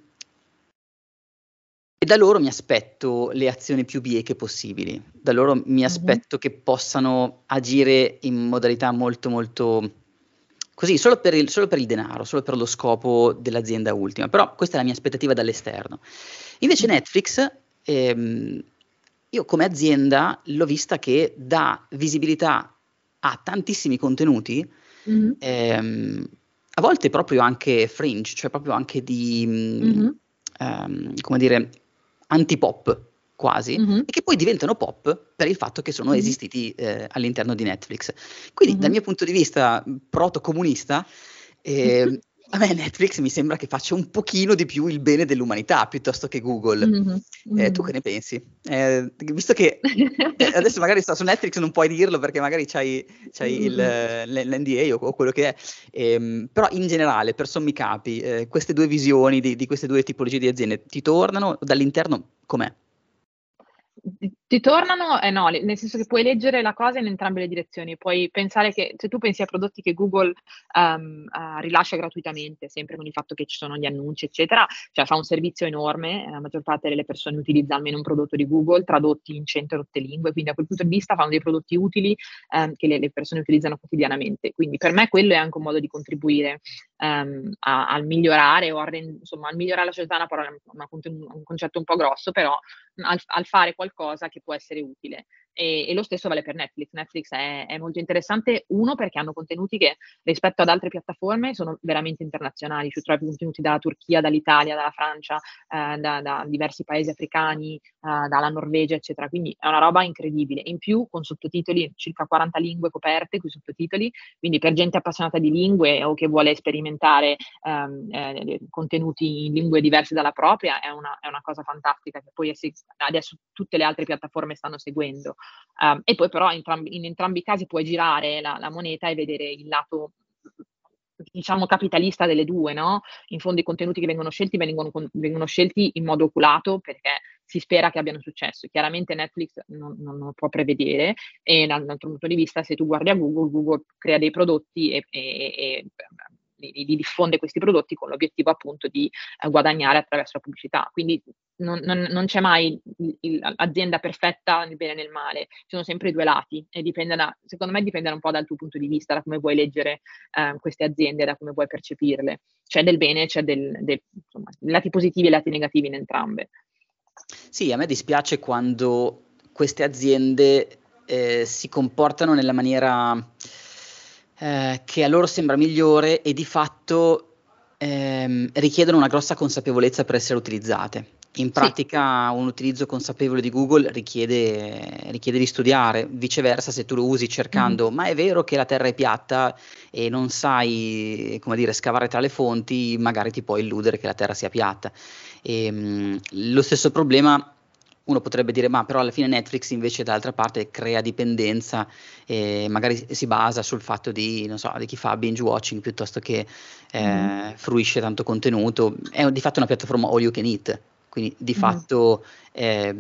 e, da loro mi aspetto le azioni più bieche possibili, da loro mi aspetto mm-hmm. che possano agire in modalità molto molto così solo per, il, solo per, il, denaro, solo per lo scopo dell'azienda ultima, però questa è la mia aspettativa dall'esterno. Invece Netflix, ehm, io come azienda l'ho vista che dà visibilità a tantissimi contenuti, mm-hmm. ehm, a volte proprio anche fringe, cioè proprio anche di, mm-hmm. um, come dire, antipop quasi, mm-hmm. e che poi diventano pop per il fatto che sono mm-hmm. esistiti eh, all'interno di Netflix. Quindi dal mio punto di vista proto-comunista, eh, a me Netflix mi sembra che faccia un pochino di più il bene dell'umanità piuttosto che Google. Mm-hmm. Eh, tu che ne pensi? Eh, visto che eh, adesso magari sto su Netflix non puoi dirlo perché magari c'hai, c'hai il, mm-hmm. l'NDA o, o, quello che è, ehm, però in generale, per sommi capi, eh, queste due visioni di, di, queste due tipologie di aziende ti tornano dall'interno com'è? the, Ti tornano? Eh no, nel senso che puoi leggere la cosa in entrambe le direzioni, puoi pensare che se tu pensi a prodotti che Google um, uh, rilascia gratuitamente, sempre con il fatto che ci sono gli annunci, eccetera, cioè fa un servizio enorme, la maggior parte delle persone utilizza almeno un prodotto di Google tradotti in 108 lingue, quindi da quel punto di vista fanno dei prodotti utili um, che le, le, persone utilizzano quotidianamente. Quindi per me quello è anche un modo di contribuire um, a, al migliorare o a, insomma, al migliorare la società, una parola, una, un concetto un po' grosso, però al, al fare qualcosa che può essere utile. E, e, lo stesso vale per Netflix. Netflix è, è, molto interessante, uno perché hanno contenuti che rispetto ad altre piattaforme sono veramente internazionali, ci trovi contenuti dalla Turchia, dall'Italia, dalla Francia, eh, da, da, diversi paesi africani, eh, dalla Norvegia, eccetera. Quindi è una roba incredibile. In più con sottotitoli, circa 40 lingue coperte con sottotitoli, quindi per gente appassionata di lingue o che vuole sperimentare ehm, eh, contenuti in lingue diverse dalla propria, è una, è una cosa fantastica che poi adesso tutte le altre piattaforme stanno seguendo. Um, e poi però in entrambi, in entrambi, i casi puoi girare la, la moneta e vedere il lato diciamo capitalista delle due, no? In fondo i contenuti che vengono scelti vengono, vengono scelti in modo oculato perché si spera che abbiano successo. Chiaramente Netflix non, non lo può prevedere e dal, dal punto di vista se tu guardi a Google, Google crea dei prodotti e, e, e di, di, diffonde questi prodotti con l'obiettivo appunto di eh, guadagnare attraverso la pubblicità. Quindi non, non, non c'è mai l'azienda perfetta nel bene e nel male, ci sono sempre i due lati e dipende da, secondo me dipende un po' dal tuo punto di vista, da come vuoi leggere eh, queste aziende, da come vuoi percepirle. C'è del bene, c'è del, del insomma, lati positivi e lati negativi in entrambe. Sì, a me dispiace quando queste aziende eh, si comportano nella maniera eh, che a loro sembra migliore e di fatto ehm, richiedono una grossa consapevolezza per essere utilizzate. In pratica sì. un utilizzo consapevole di Google richiede, richiede, di studiare, viceversa se tu lo usi cercando mm. ma è vero che la Terra è piatta e non sai come dire scavare tra le fonti, magari ti può illudere che la Terra sia piatta. E, mh, lo stesso problema uno potrebbe dire ma però alla fine Netflix invece dall'altra parte crea dipendenza e magari si basa sul fatto di, so, di chi fa binge watching piuttosto che eh, mm. fruisce tanto contenuto, è di fatto una piattaforma all you can eat, quindi di mm. fatto eh,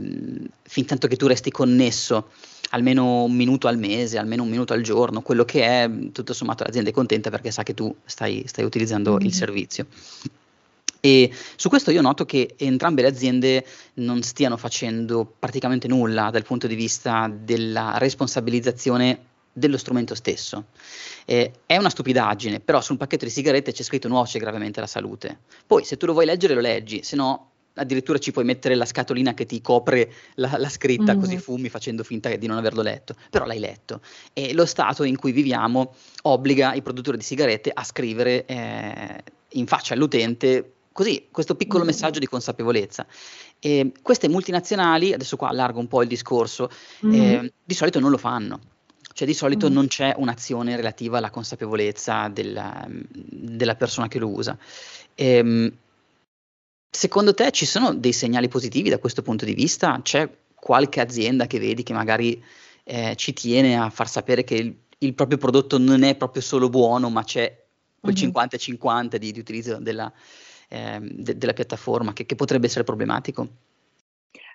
fin tanto che tu resti connesso almeno un minuto al mese, almeno un minuto al giorno, quello che è tutto sommato l'azienda è contenta perché sa che tu stai, stai utilizzando mm. il servizio. E su questo io noto che entrambe le aziende non stiano facendo praticamente nulla dal punto di vista della responsabilizzazione dello strumento stesso. Eh, è una stupidaggine, però sul pacchetto di sigarette c'è scritto nuoce gravemente alla salute. Poi se tu lo vuoi leggere lo leggi, se no addirittura ci puoi mettere la scatolina che ti copre la, la scritta mm. così fumi facendo finta di non averlo letto, però l'hai letto. E lo stato in cui viviamo obbliga i produttori di sigarette a scrivere eh, in faccia all'utente Così, questo piccolo mm. messaggio di consapevolezza. E queste multinazionali, adesso qua allargo un po' il discorso, mm. eh, di solito non lo fanno. Cioè di solito mm. non c'è un'azione relativa alla consapevolezza della, della persona che lo usa. E, ehm, secondo te ci sono dei segnali positivi da questo punto di vista? C'è qualche azienda che vedi che magari eh, ci tiene a far sapere che il, il, proprio prodotto non è proprio solo buono, ma c'è quel mm-hmm. 50-50 di, di utilizzo della, eh, de- della piattaforma, che, che potrebbe essere problematico?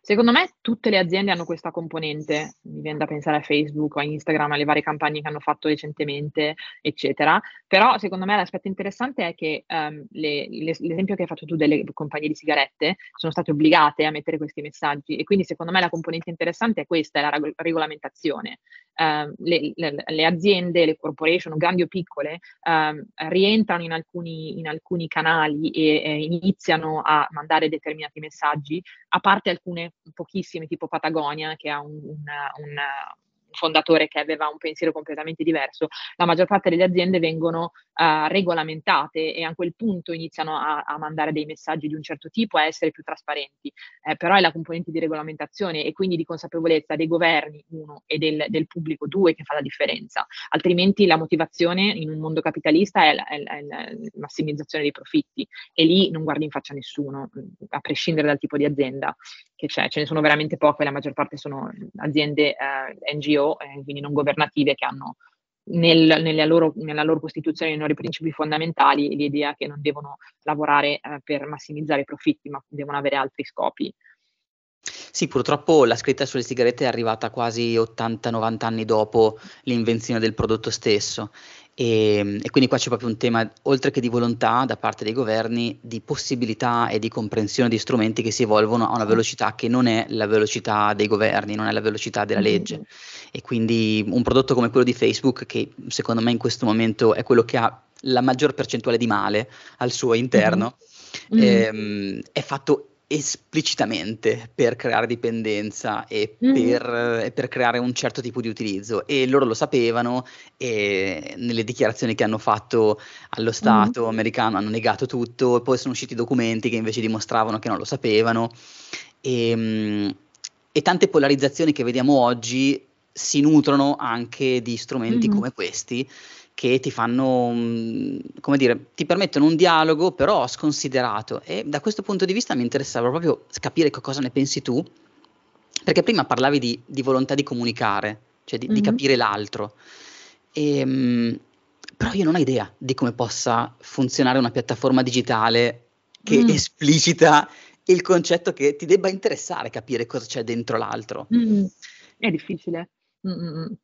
Secondo me tutte le aziende hanno questa componente, mi viene da pensare a Facebook, a Instagram, alle varie campagne che hanno fatto recentemente, eccetera, però secondo me l'aspetto interessante è che um, le, le, l'esempio che hai fatto tu delle compagnie di sigarette sono state obbligate a mettere questi messaggi e quindi secondo me la componente interessante è questa, è la reg- regolamentazione. Um, le, le, aziende, le corporation, grandi o piccole, um, rientrano in alcuni, in alcuni canali e eh, iniziano a mandare determinati messaggi, a parte alcune pochissime, tipo Patagonia, che ha un, una, una fondatore che aveva un pensiero completamente diverso, la maggior parte delle aziende vengono uh, regolamentate e a quel punto iniziano a, a, mandare dei messaggi di un certo tipo, a essere più trasparenti. Eh, però è la componente di regolamentazione e quindi di consapevolezza dei governi, uno, e del, del pubblico, due, che fa la differenza. Altrimenti la motivazione in un mondo capitalista è la, è la, è la massimizzazione dei profitti e lì non guardi in faccia nessuno, a prescindere dal tipo di azienda che c'è. Ce ne sono veramente poche, la maggior parte sono aziende eh, NGO eh, quindi non governative, che hanno nel, loro, nella, loro, costituzione, nei loro principi fondamentali, l'idea che non devono lavorare eh, per massimizzare i profitti, ma devono avere altri scopi. Sì, purtroppo la scritta sulle sigarette è arrivata quasi 80-90 anni dopo l'invenzione del prodotto stesso e, e, quindi qua c'è proprio un tema, oltre che di volontà da parte dei governi, di possibilità e di comprensione di strumenti che si evolvono a una velocità che non è la velocità dei governi, non è la velocità della legge. Mm-hmm. E quindi un prodotto come quello di Facebook, che secondo me in questo momento è quello che ha la maggior percentuale di male al suo interno, mm-hmm. ehm, è fatto esplicitamente per creare dipendenza e mm. per, e per, creare un certo tipo di utilizzo e loro lo sapevano e nelle dichiarazioni che hanno fatto allo Stato mm. americano hanno negato tutto e poi sono usciti documenti che invece dimostravano che non lo sapevano e, mm, e tante polarizzazioni che vediamo oggi si nutrono anche di strumenti mm. come questi che ti fanno, mm, come dire, ti permettono un dialogo però sconsiderato e da questo punto di vista mi interessava proprio capire cosa ne pensi tu, perché prima parlavi di, di volontà di comunicare, cioè di, mm-hmm. di capire l'altro, e, um, però io non ho idea di come possa funzionare una piattaforma digitale che mm. esplicita il concetto che ti debba interessare capire cosa c'è dentro l'altro. Mm. È difficile. Mm-mm.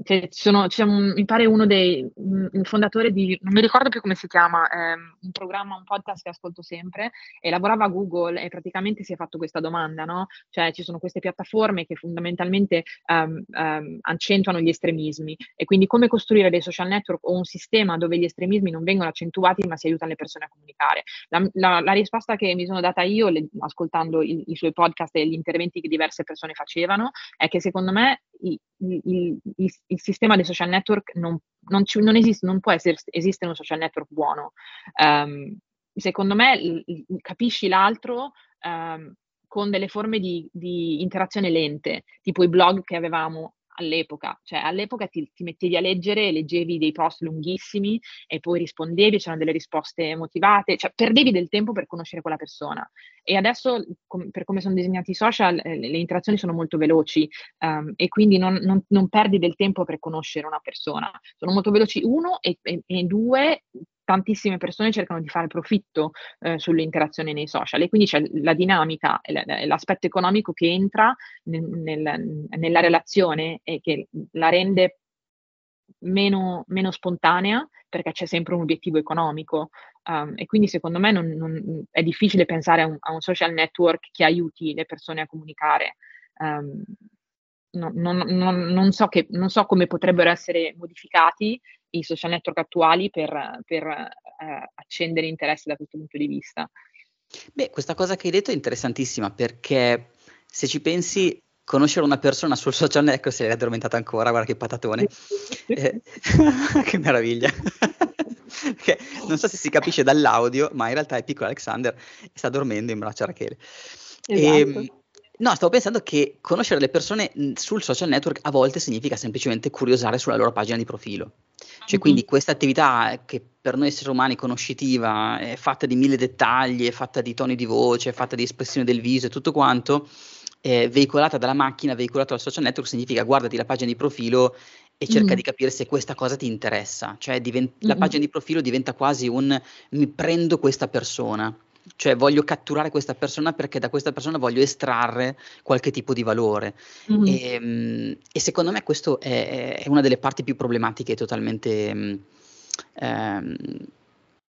Cioè, sono, c'è un, mi pare uno dei un fondatore di, non mi ricordo più come si chiama, ehm, un programma, un podcast che ascolto sempre, e lavorava a Google e praticamente si è fatto questa domanda, no? Cioè ci sono queste piattaforme che fondamentalmente um, um, accentuano gli estremismi e quindi come costruire dei social network o un sistema dove gli estremismi non vengono accentuati ma si aiutano le persone a comunicare. La, la, la risposta che mi sono data io, le, ascoltando i, i suoi podcast e gli interventi che diverse persone facevano, è che secondo me il, il, il, sistema dei social network non, non, ci, non, esiste, non può essere, esistere un social network buono. Um, secondo me capisci l'altro um, con delle forme di, di, interazione lente, tipo i blog che avevamo all'epoca, cioè all'epoca ti, ti, mettevi a leggere, leggevi dei post lunghissimi e poi rispondevi, c'erano delle risposte motivate, cioè perdevi del tempo per conoscere quella persona. E adesso, com- per come sono disegnati i social, eh, le interazioni sono molto veloci um, e quindi non, non, non, perdi del tempo per conoscere una persona. Sono molto veloci, uno, e, e, e due, tantissime persone cercano di fare profitto eh, sull'interazione nei social e quindi c'è la dinamica l'aspetto economico che entra nel, nel, nella relazione e che la rende meno, meno, spontanea perché c'è sempre un obiettivo economico um, e quindi secondo me non, non, è difficile pensare a un, a un, social network che aiuti le persone a comunicare. Um, non, non, so che, non so come potrebbero essere modificati i social network attuali per, per eh, accendere interesse da questo punto di vista. Beh, questa cosa che hai detto è interessantissima perché se ci pensi, conoscere una persona sul social network, se l'hai addormentata ancora, guarda che patatone, eh, che meraviglia. non so se si capisce dall'audio, ma in realtà è piccolo Alexander e sta dormendo in braccio a Rachele. Esatto. E, No, stavo pensando che conoscere le persone sul social network a volte significa semplicemente curiosare sulla loro pagina di profilo. Cioè, mm-hmm. quindi questa attività che per noi esseri umani conoscitiva è fatta di mille dettagli, è fatta di toni di voce, è fatta di espressione del viso e tutto quanto, eh, veicolata dalla macchina, veicolata dal social network, significa guardati la pagina di profilo e cerca mm-hmm. di capire se questa cosa ti interessa. Cioè, divent- mm-hmm. la pagina di profilo diventa quasi un mi prendo questa persona cioè voglio catturare questa persona perché da questa persona voglio estrarre qualche tipo di valore. Mm-hmm. E, e, secondo me questo è, è, una delle parti più problematiche totalmente... Mm, ehm,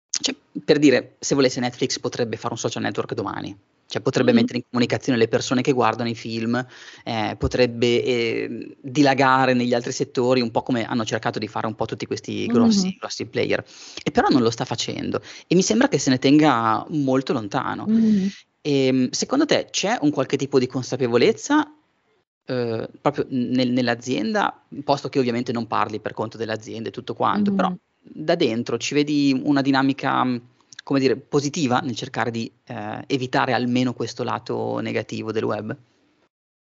cioè, per dire, se volesse Netflix potrebbe fare un social network domani, cioè potrebbe mm-hmm. mettere in comunicazione le persone che guardano i film, eh, potrebbe eh, dilagare negli altri settori, un po' come hanno cercato di fare un po' tutti questi grossi, mm-hmm. grossi player, e però non lo sta facendo e mi sembra che se ne tenga molto lontano. Mm-hmm. E, ehm, secondo te c'è un qualche tipo di consapevolezza eh, proprio nel, nell'azienda, posto che ovviamente non parli per conto dell'azienda e tutto quanto, però da dentro ci vedi una dinamica come dire, positiva nel cercare di eh, evitare almeno questo lato negativo del web?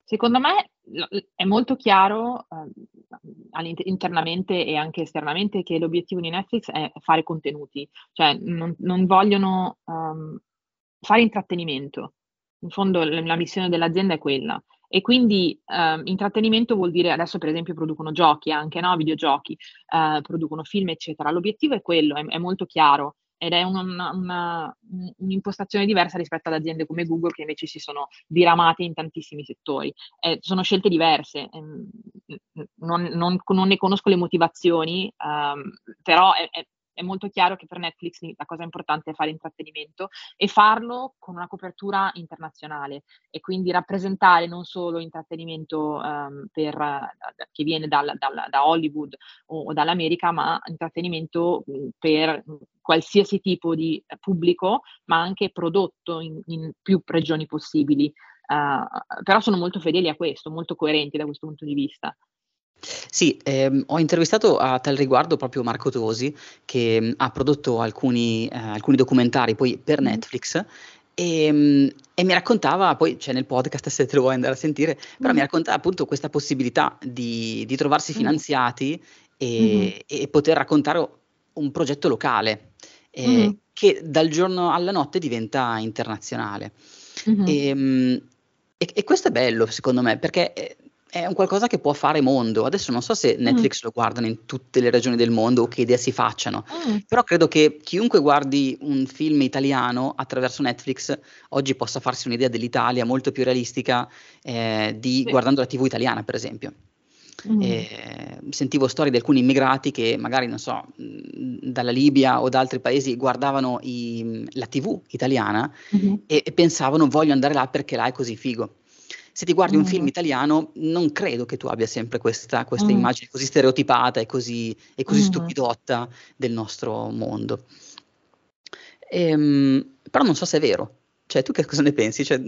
Secondo me è molto chiaro eh, internamente e anche esternamente che l'obiettivo di Netflix è fare contenuti, cioè non, non vogliono um, fare intrattenimento. In fondo la missione dell'azienda è quella. E quindi um, intrattenimento vuol dire adesso per esempio producono giochi anche, no? videogiochi, uh, producono film, eccetera. L'obiettivo è quello, è, è molto chiaro ed è una, una, un'impostazione diversa rispetto ad aziende come Google che invece si sono diramate in tantissimi settori. Eh, sono scelte diverse, ehm, non, non, non, ne conosco le motivazioni, ehm, però è, è molto chiaro che per Netflix la cosa importante è fare intrattenimento e farlo con una copertura internazionale e quindi rappresentare non solo intrattenimento um, per, uh, che viene dal, dal, da Hollywood o, o, dall'America, ma intrattenimento uh, per qualsiasi tipo di pubblico, ma anche prodotto in, in più regioni possibili. Uh, però sono molto fedeli a questo, molto coerenti da questo punto di vista. Sì, ehm, ho intervistato a tal riguardo proprio Marco Tosi, che mh, ha prodotto alcuni, eh, alcuni documentari poi per Netflix e, mh, e mi raccontava, poi c'è nel podcast se te lo vuoi andare a sentire, però mm. mi raccontava appunto questa possibilità di, di trovarsi finanziati e, mm-hmm. e, poter raccontare un progetto locale eh, mm-hmm. che dal giorno alla notte diventa internazionale. Mm-hmm. E, e, questo è bello secondo me perché eh, è un qualcosa che può fare mondo. Adesso non so se mm. Netflix mm. lo guardano in tutte le regioni del mondo o che idea si facciano, mm. però credo che chiunque guardi un film italiano attraverso Netflix oggi possa farsi un'idea dell'Italia molto più realistica eh, di sì. guardando la TV italiana, per esempio. Mm. Eh, sentivo storie di alcuni immigrati che magari, non so, dalla Libia o da altri paesi guardavano i, la TV italiana mm-hmm. e, e pensavano voglio andare là perché là è così figo se ti guardi un film mm. italiano, non credo che tu abbia sempre questa, questa mm. immagine così stereotipata e così, e così mm. stupidotta del nostro mondo. Ehm, però non so se è vero. Cioè, tu che cosa ne pensi? Cioè,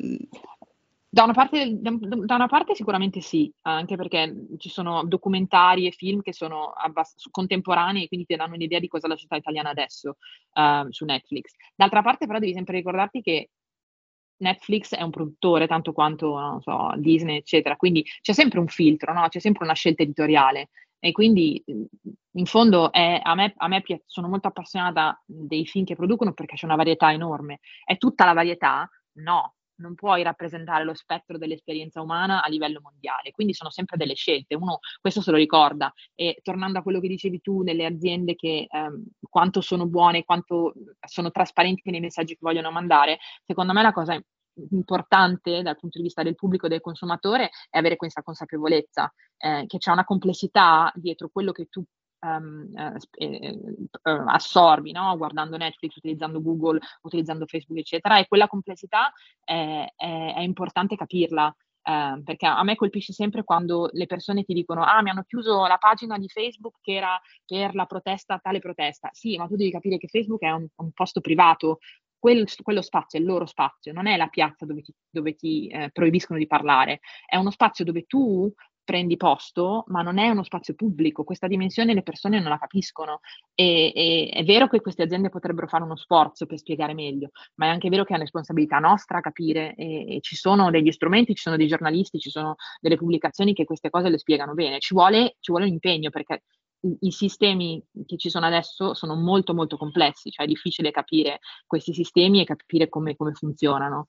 da una, parte, da, una, parte, sicuramente sì, anche perché ci sono documentari e film che sono abbast- contemporanei e quindi ti danno un'idea di cosa è la società italiana adesso uh, su Netflix. D'altra parte però devi sempre ricordarti che Netflix è un produttore tanto quanto non so, Disney, eccetera, quindi c'è sempre un filtro, no? c'è sempre una scelta editoriale e quindi in fondo è, a me, a me piace, sono molto appassionata dei film che producono perché c'è una varietà enorme. È tutta la varietà? No, non puoi rappresentare lo spettro dell'esperienza umana a livello mondiale, quindi sono sempre delle scelte, uno questo se lo ricorda. E tornando a quello che dicevi tu nelle aziende che ehm, quanto sono buone, quanto sono trasparenti nei messaggi che vogliono mandare, secondo me la cosa importante dal punto di vista del pubblico e del consumatore è avere questa consapevolezza eh, che c'è una complessità dietro quello che tu um, uh, assorbi, no? guardando Netflix, utilizzando Google, utilizzando Facebook, eccetera, e quella complessità è, è, è importante capirla. Uh, perché a me colpisce sempre quando le persone ti dicono ah mi hanno chiuso la pagina di Facebook che era per la protesta, tale protesta. Sì, ma tu devi capire che Facebook è un, un posto privato, Quel, quello spazio è il loro spazio, non è la piazza dove ti, dove ti eh, proibiscono di parlare, è uno spazio dove tu prendi posto, ma non è uno spazio pubblico, questa dimensione le persone non la capiscono e, e, è vero che queste aziende potrebbero fare uno sforzo per spiegare meglio, ma è anche vero che è una responsabilità nostra capire e, e ci sono degli strumenti, ci sono dei giornalisti, ci sono delle pubblicazioni che queste cose le spiegano bene, ci vuole, ci vuole un impegno perché i, sistemi che ci sono adesso sono molto molto complessi, cioè è difficile capire questi sistemi e capire come, come funzionano.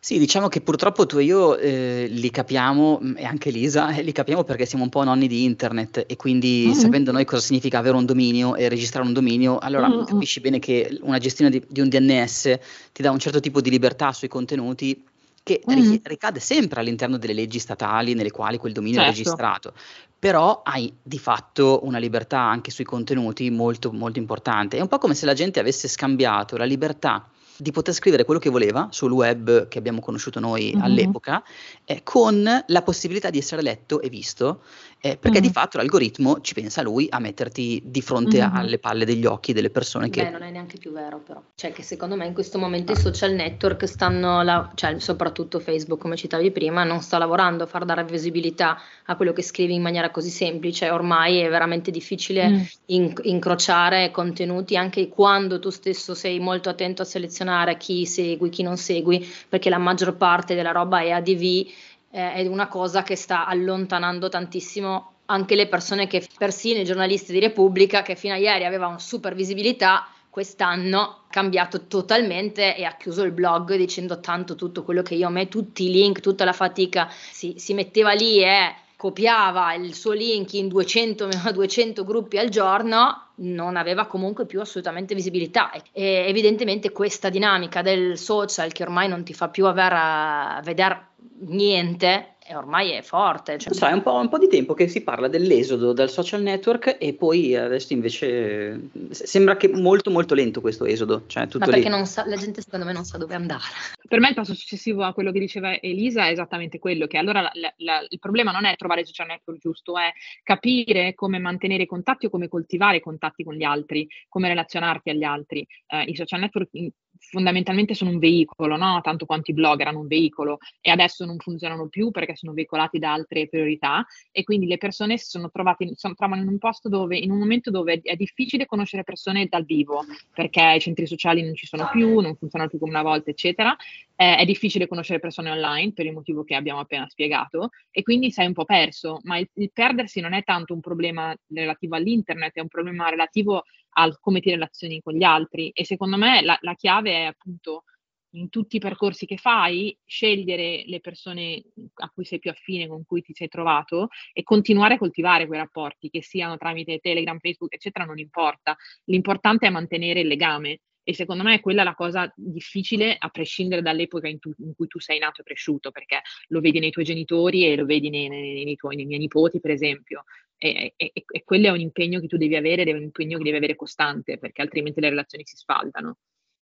Sì, diciamo che purtroppo tu e io eh, li capiamo, mm, e anche Lisa, eh, li capiamo perché siamo un po' nonni di internet e quindi mm-hmm. sapendo noi cosa significa avere un dominio e registrare un dominio, allora mm-hmm. capisci bene che una gestione di, di, un DNS ti dà un certo tipo di libertà sui contenuti che mm-hmm. ricade sempre all'interno delle leggi statali nelle quali quel dominio certo. è registrato, però hai di fatto una libertà anche sui contenuti molto molto importante. È un po' come se la gente avesse scambiato la libertà di poter scrivere quello che voleva sul web che abbiamo conosciuto noi mm-hmm. all'epoca, eh, con la possibilità di essere letto e visto, eh, perché mm-hmm. di fatto l'algoritmo ci pensa lui a metterti di fronte mm-hmm. alle palle degli occhi delle persone che... Beh, non è neanche più vero però, cioè che secondo me in questo momento ah. i social network stanno, la- cioè soprattutto Facebook come citavi prima, non sta lavorando a far dare visibilità a quello che scrivi in maniera così semplice, ormai è veramente difficile mm. in- incrociare contenuti anche quando tu stesso sei molto attento a selezionare selezionare chi segui, chi non segui, perché la maggior parte della roba è ADV, eh, è una cosa che sta allontanando tantissimo anche le persone che, persino i giornalisti di Repubblica, che fino a ieri avevano super visibilità, quest'anno ha cambiato totalmente e ha chiuso il blog dicendo tanto tutto quello che io me, tutti i link, tutta la fatica si, si metteva lì e copiava il suo link in 200, 200 gruppi al giorno, non aveva comunque più assolutamente visibilità. E evidentemente questa dinamica del social che ormai non ti fa più aver vedere niente e ormai è forte. Cioè... So, è un po', un po', di tempo che si parla dell'esodo dal social network e poi adesso invece sembra che molto molto lento questo esodo. Cioè tutto Ma perché sa, la gente secondo me non sa dove andare. Per me il passo successivo a quello che diceva Elisa è esattamente quello, che allora la, la, il problema non è trovare il social network giusto, è capire come mantenere i contatti o come coltivare i contatti con gli altri, come relazionarti agli altri. Eh, I social network fondamentalmente sono un veicolo, no? tanto quanto i blog erano un veicolo e adesso non funzionano più perché sono veicolati da altre priorità e quindi le persone si sono trovate sono, trovano in un posto dove, in un momento dove è difficile conoscere persone dal vivo perché i centri sociali non ci sono più, non funzionano più come una volta, eccetera. Eh, è difficile conoscere persone online per il motivo che abbiamo appena spiegato e quindi sei un po' perso, ma il, il perdersi non è tanto un problema relativo all'internet, è un problema relativo al come ti relazioni con gli altri e secondo me la, la chiave è appunto in tutti i percorsi che fai, scegliere le persone a cui sei più affine, con cui ti sei trovato e continuare a coltivare quei rapporti, che siano tramite Telegram, Facebook, eccetera, non importa. L'importante è mantenere il legame e secondo me è quella la cosa difficile a prescindere dall'epoca in, tu, in, cui tu sei nato e cresciuto, perché lo vedi nei tuoi genitori e lo vedi nei, nei, nei, tuoi, nei miei nipoti, per esempio. E, e, e, quello è un impegno che tu devi avere ed è un impegno che devi avere costante, perché altrimenti le relazioni si sfaldano.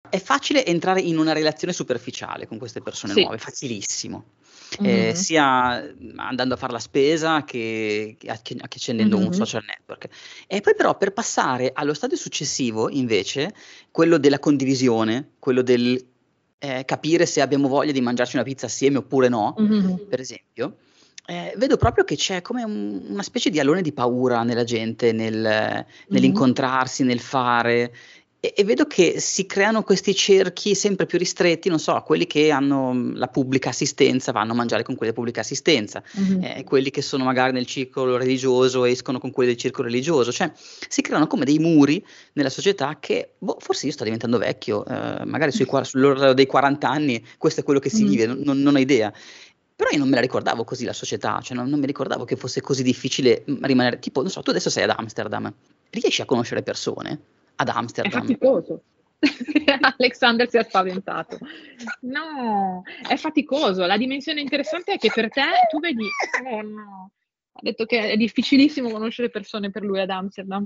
È facile entrare in una relazione superficiale con queste persone sì. nuove, facilissimo. Mm-hmm. Eh, sia andando a fare la spesa che, che, accendendo mm-hmm. un social network. E poi però per passare allo stadio successivo, invece, quello della condivisione, quello del eh, capire se abbiamo voglia di mangiarci una pizza assieme oppure no, mm-hmm. per esempio, eh, vedo proprio che c'è come un, una specie di alone di paura nella gente, nel, nell'incontrarsi, nel fare. E, e, vedo che si creano questi cerchi sempre più ristretti, non so, quelli che hanno mm, la pubblica assistenza vanno a mangiare con quelli della pubblica assistenza, mm-hmm. eh, quelli che sono magari nel circolo religioso escono con quelli del circolo religioso, cioè si creano come dei muri nella società che, boh, forse io sto diventando vecchio, eh, magari sui, sull'orlo dei 40 anni questo è quello che si mm-hmm. vive, non, non ho idea. Però io non me la ricordavo così la società, cioè non, non mi ricordavo che fosse così difficile mm, rimanere, tipo, non so, tu adesso sei ad Amsterdam, riesci a conoscere persone? Ad Amsterdam. È faticoso. Alexander si è spaventato. No, è faticoso. La dimensione interessante è che per te tu vedi. Oh no. Ha detto che è difficilissimo conoscere persone per lui ad Amsterdam.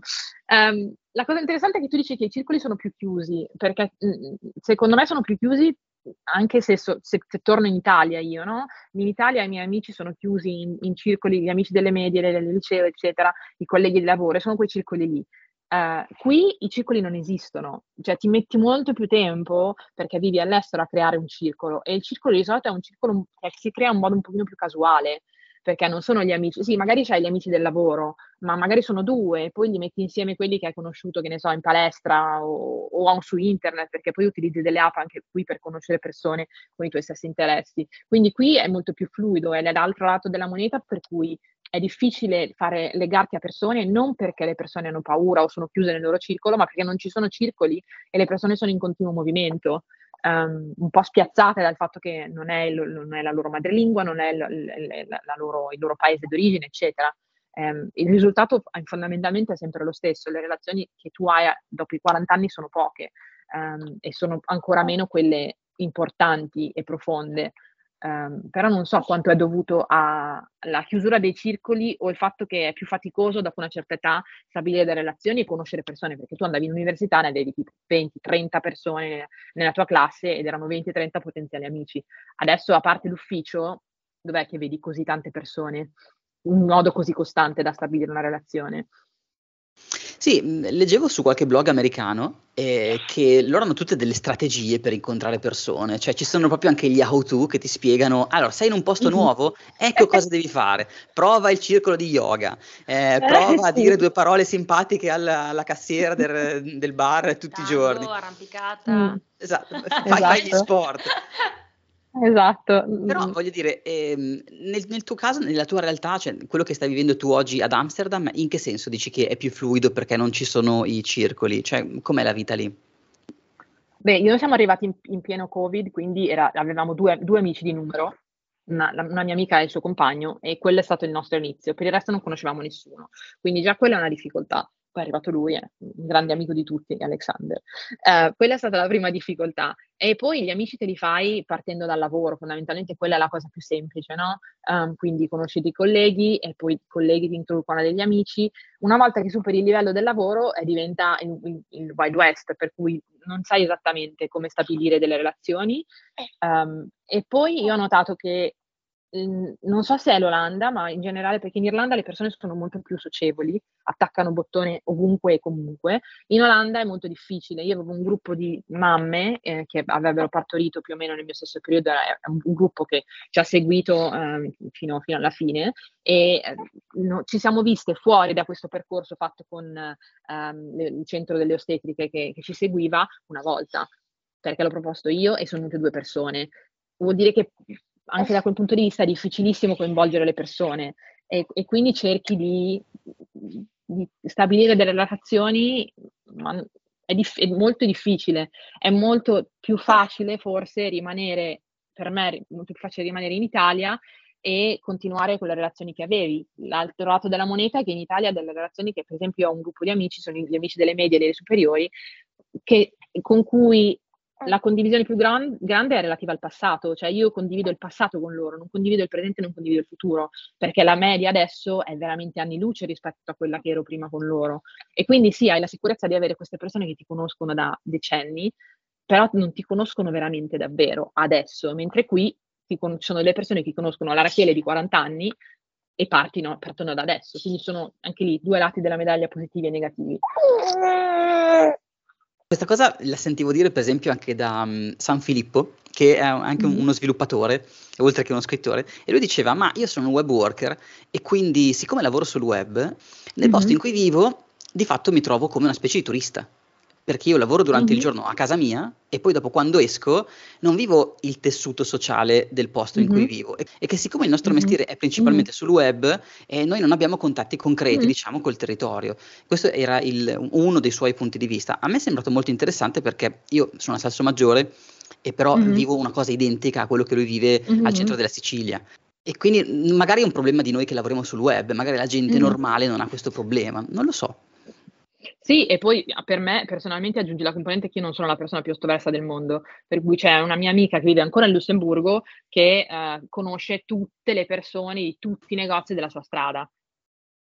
Um, la cosa interessante è che tu dici che i circoli sono più chiusi, perché mm, secondo me sono più chiusi anche se, so, se, se, torno in Italia io, no? In Italia i miei amici sono chiusi in, in circoli, gli amici delle medie, del liceo, eccetera, i colleghi di lavoro, sono quei circoli lì. Uh, qui i circoli non esistono, cioè ti metti molto più tempo perché vivi all'estero a creare un circolo e il circolo di solito è un circolo che si crea in modo un pochino più casuale perché non sono gli amici, sì, magari c'hai gli amici del lavoro, ma magari sono due, poi li metti insieme quelli che hai conosciuto, che ne so, in palestra o, o su internet, perché poi utilizzi delle app anche qui per conoscere persone con i tuoi stessi interessi. Quindi qui è molto più fluido, è l'altro lato della moneta per cui è difficile fare, legarti a persone non perché le persone hanno paura o sono chiuse nel loro circolo, ma perché non ci sono circoli e le persone sono in continuo movimento, um, un po' spiazzate dal fatto che non è, il, non è la loro madrelingua, non è l, l, la loro, il loro paese d'origine, eccetera. Um, il risultato fondamentalmente è sempre lo stesso, le relazioni che tu hai dopo i 40 anni sono poche um, e sono ancora meno quelle importanti e profonde. Um, però non so quanto è dovuto alla chiusura dei circoli o il fatto che è più faticoso dopo una certa età stabilire delle relazioni e conoscere persone, perché tu andavi in università ne avevi tipo 20-30 persone nella tua classe ed erano 20-30 potenziali amici. Adesso, a parte l'ufficio, dov'è che vedi così tante persone? Un modo così costante da stabilire una relazione? Sì, mhmm, leggevo su qualche blog americano eh, che loro hanno tutte delle strategie per incontrare persone, cioè ci sono proprio anche gli how-to che ti spiegano, allora sei in un posto mm-hmm. nuovo, ecco cosa devi fare, prova il circolo di yoga, eh, prova a dire due parole simpatiche alla, alla cassiera del, del, bar tutti Tango, i giorni. arrampicata. Mm. Esatto, fai, esatto. fai gli sport. Esatto. Però voglio dire, ehm, nel, nel, tuo caso, nella tua realtà, cioè quello che stai vivendo tu oggi ad Amsterdam, in che senso dici che è più fluido perché non ci sono i circoli? Cioè, com'è la vita lì? Beh, noi siamo arrivati in, in pieno Covid, quindi era, avevamo due, due, amici di numero una, una, mia amica e il suo compagno e quello è stato il nostro inizio, per il resto non conoscevamo nessuno, quindi già quella è una difficoltà. Poi è arrivato lui, è un grande amico di tutti, Alexander. Uh, quella è stata la prima difficoltà. E poi gli amici te li fai partendo dal lavoro, fondamentalmente quella è la cosa più semplice, no? Um, quindi conosci dei colleghi e poi i colleghi ti introducono degli amici. Una volta che superi il livello del lavoro eh, diventa il, il, il, Wild West, per cui non sai esattamente come stabilire delle relazioni. Um, e poi io ho notato che non so se è l'Olanda, ma in generale perché in Irlanda le persone sono molto più socievoli, attaccano bottone ovunque e comunque. In Olanda è molto difficile. Io avevo un gruppo di mamme eh, che avrebbero partorito più o meno nel mio stesso periodo, è un, un gruppo che ci ha seguito eh, fino, fino, alla fine e eh, no, ci siamo viste fuori da questo percorso fatto con ehm, il centro delle ostetriche che, che ci seguiva una volta, perché l'ho proposto io e sono venute due persone. Vuol dire che anche da quel punto di vista è difficilissimo coinvolgere le persone e, e quindi cerchi di, di, stabilire delle relazioni, ma è, dif- è, molto difficile, è molto più facile forse rimanere, per me è molto più facile rimanere in Italia e continuare con le relazioni che avevi. L'altro lato della moneta è che in Italia delle relazioni che per esempio ho un gruppo di amici, sono gli amici delle medie e delle superiori, che, con cui la condivisione più gran, grande è relativa al passato, cioè io condivido il passato con loro, non condivido il presente, non condivido il futuro, perché la media adesso è veramente anni luce rispetto a quella che ero prima con loro. E quindi sì, hai la sicurezza di avere queste persone che ti conoscono da decenni, però non ti conoscono veramente davvero adesso, mentre qui ci sono delle persone che conoscono la Rachele di 40 anni e partino, partono da adesso, quindi sono anche lì due lati della medaglia positivi e negativi. Questa cosa la sentivo dire per esempio anche da um, San Filippo, che è anche mm. uno sviluppatore, oltre che uno scrittore, e lui diceva, ma io sono un web worker e quindi siccome lavoro sul web, nel mm-hmm. posto in cui vivo, di fatto mi trovo come una specie di turista perché io lavoro durante mm-hmm. il giorno a casa mia e poi dopo quando esco non vivo il tessuto sociale del posto mm-hmm. in cui vivo. E, e, che siccome il nostro mm-hmm. mestiere è principalmente sul web eh, noi non abbiamo contatti concreti diciamo col territorio. Questo era il, uno dei suoi punti di vista. A me è sembrato molto interessante perché io sono a Salso Maggiore e però vivo una cosa identica a quello che lui vive al centro della Sicilia. E quindi magari è un problema di noi che lavoriamo sul web magari la gente normale non ha questo problema non lo so sì, e poi per me personalmente aggiungi la componente che io non sono la persona più estroversa del mondo, per cui c'è una mia amica che vive ancora in Lussemburgo che eh, conosce tutte le persone di tutti i negozi della sua strada.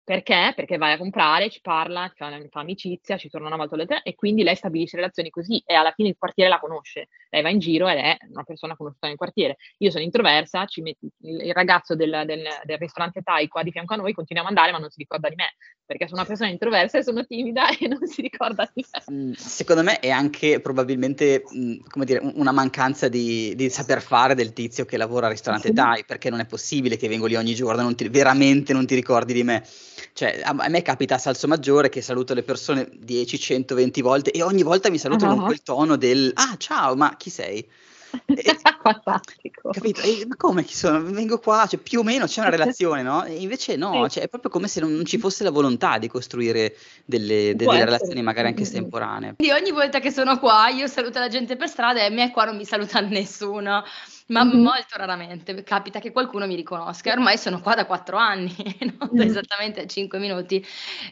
Perché? Perché vai a comprare, ci parla, fa, fa amicizia, ci torna una volta alle tre e quindi lei stabilisce relazioni così e alla fine il quartiere la conosce. Lei va in giro ed è una persona conosciuta nel quartiere. Io sono introversa, metti, il, ragazzo del, del, del, ristorante Thai qua di fianco a noi continuiamo ad andare ma non si ricorda di me, perché sono una persona introversa e sono timida e non si ricorda di me. Mm, secondo me è anche probabilmente mm, come dire, una mancanza di, di, saper fare del tizio che lavora al ristorante sì. Thai, perché non è possibile che vengo lì ogni giorno, non ti, veramente non ti ricordi di me. Cioè, a, a, me capita a Salso Maggiore che saluto le persone 10, 100, 20 volte e ogni volta mi salutano uh-huh. con quel tono del ah ciao, ma chi sei? E, Fantastico. Capito? E, ma come chi sono? Vengo qua, cioè più o meno c'è una relazione, no? E invece no, cioè, è proprio come se non, non, ci fosse la volontà di costruire delle, delle relazioni magari anche estemporanee. Quindi ogni volta che sono qua io saluto la gente per strada e a me qua non mi saluta nessuno ma mm-hmm. molto raramente capita che qualcuno mi riconosca. Ormai sono qua da quattro anni, non mm-hmm. esattamente cinque minuti.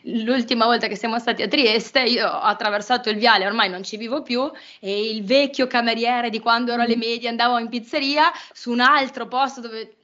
L'ultima volta che siamo stati a Trieste, io ho attraversato il viale, ormai non ci vivo più, e il vecchio cameriere di quando ero alle medie andavo in pizzeria su un altro posto dove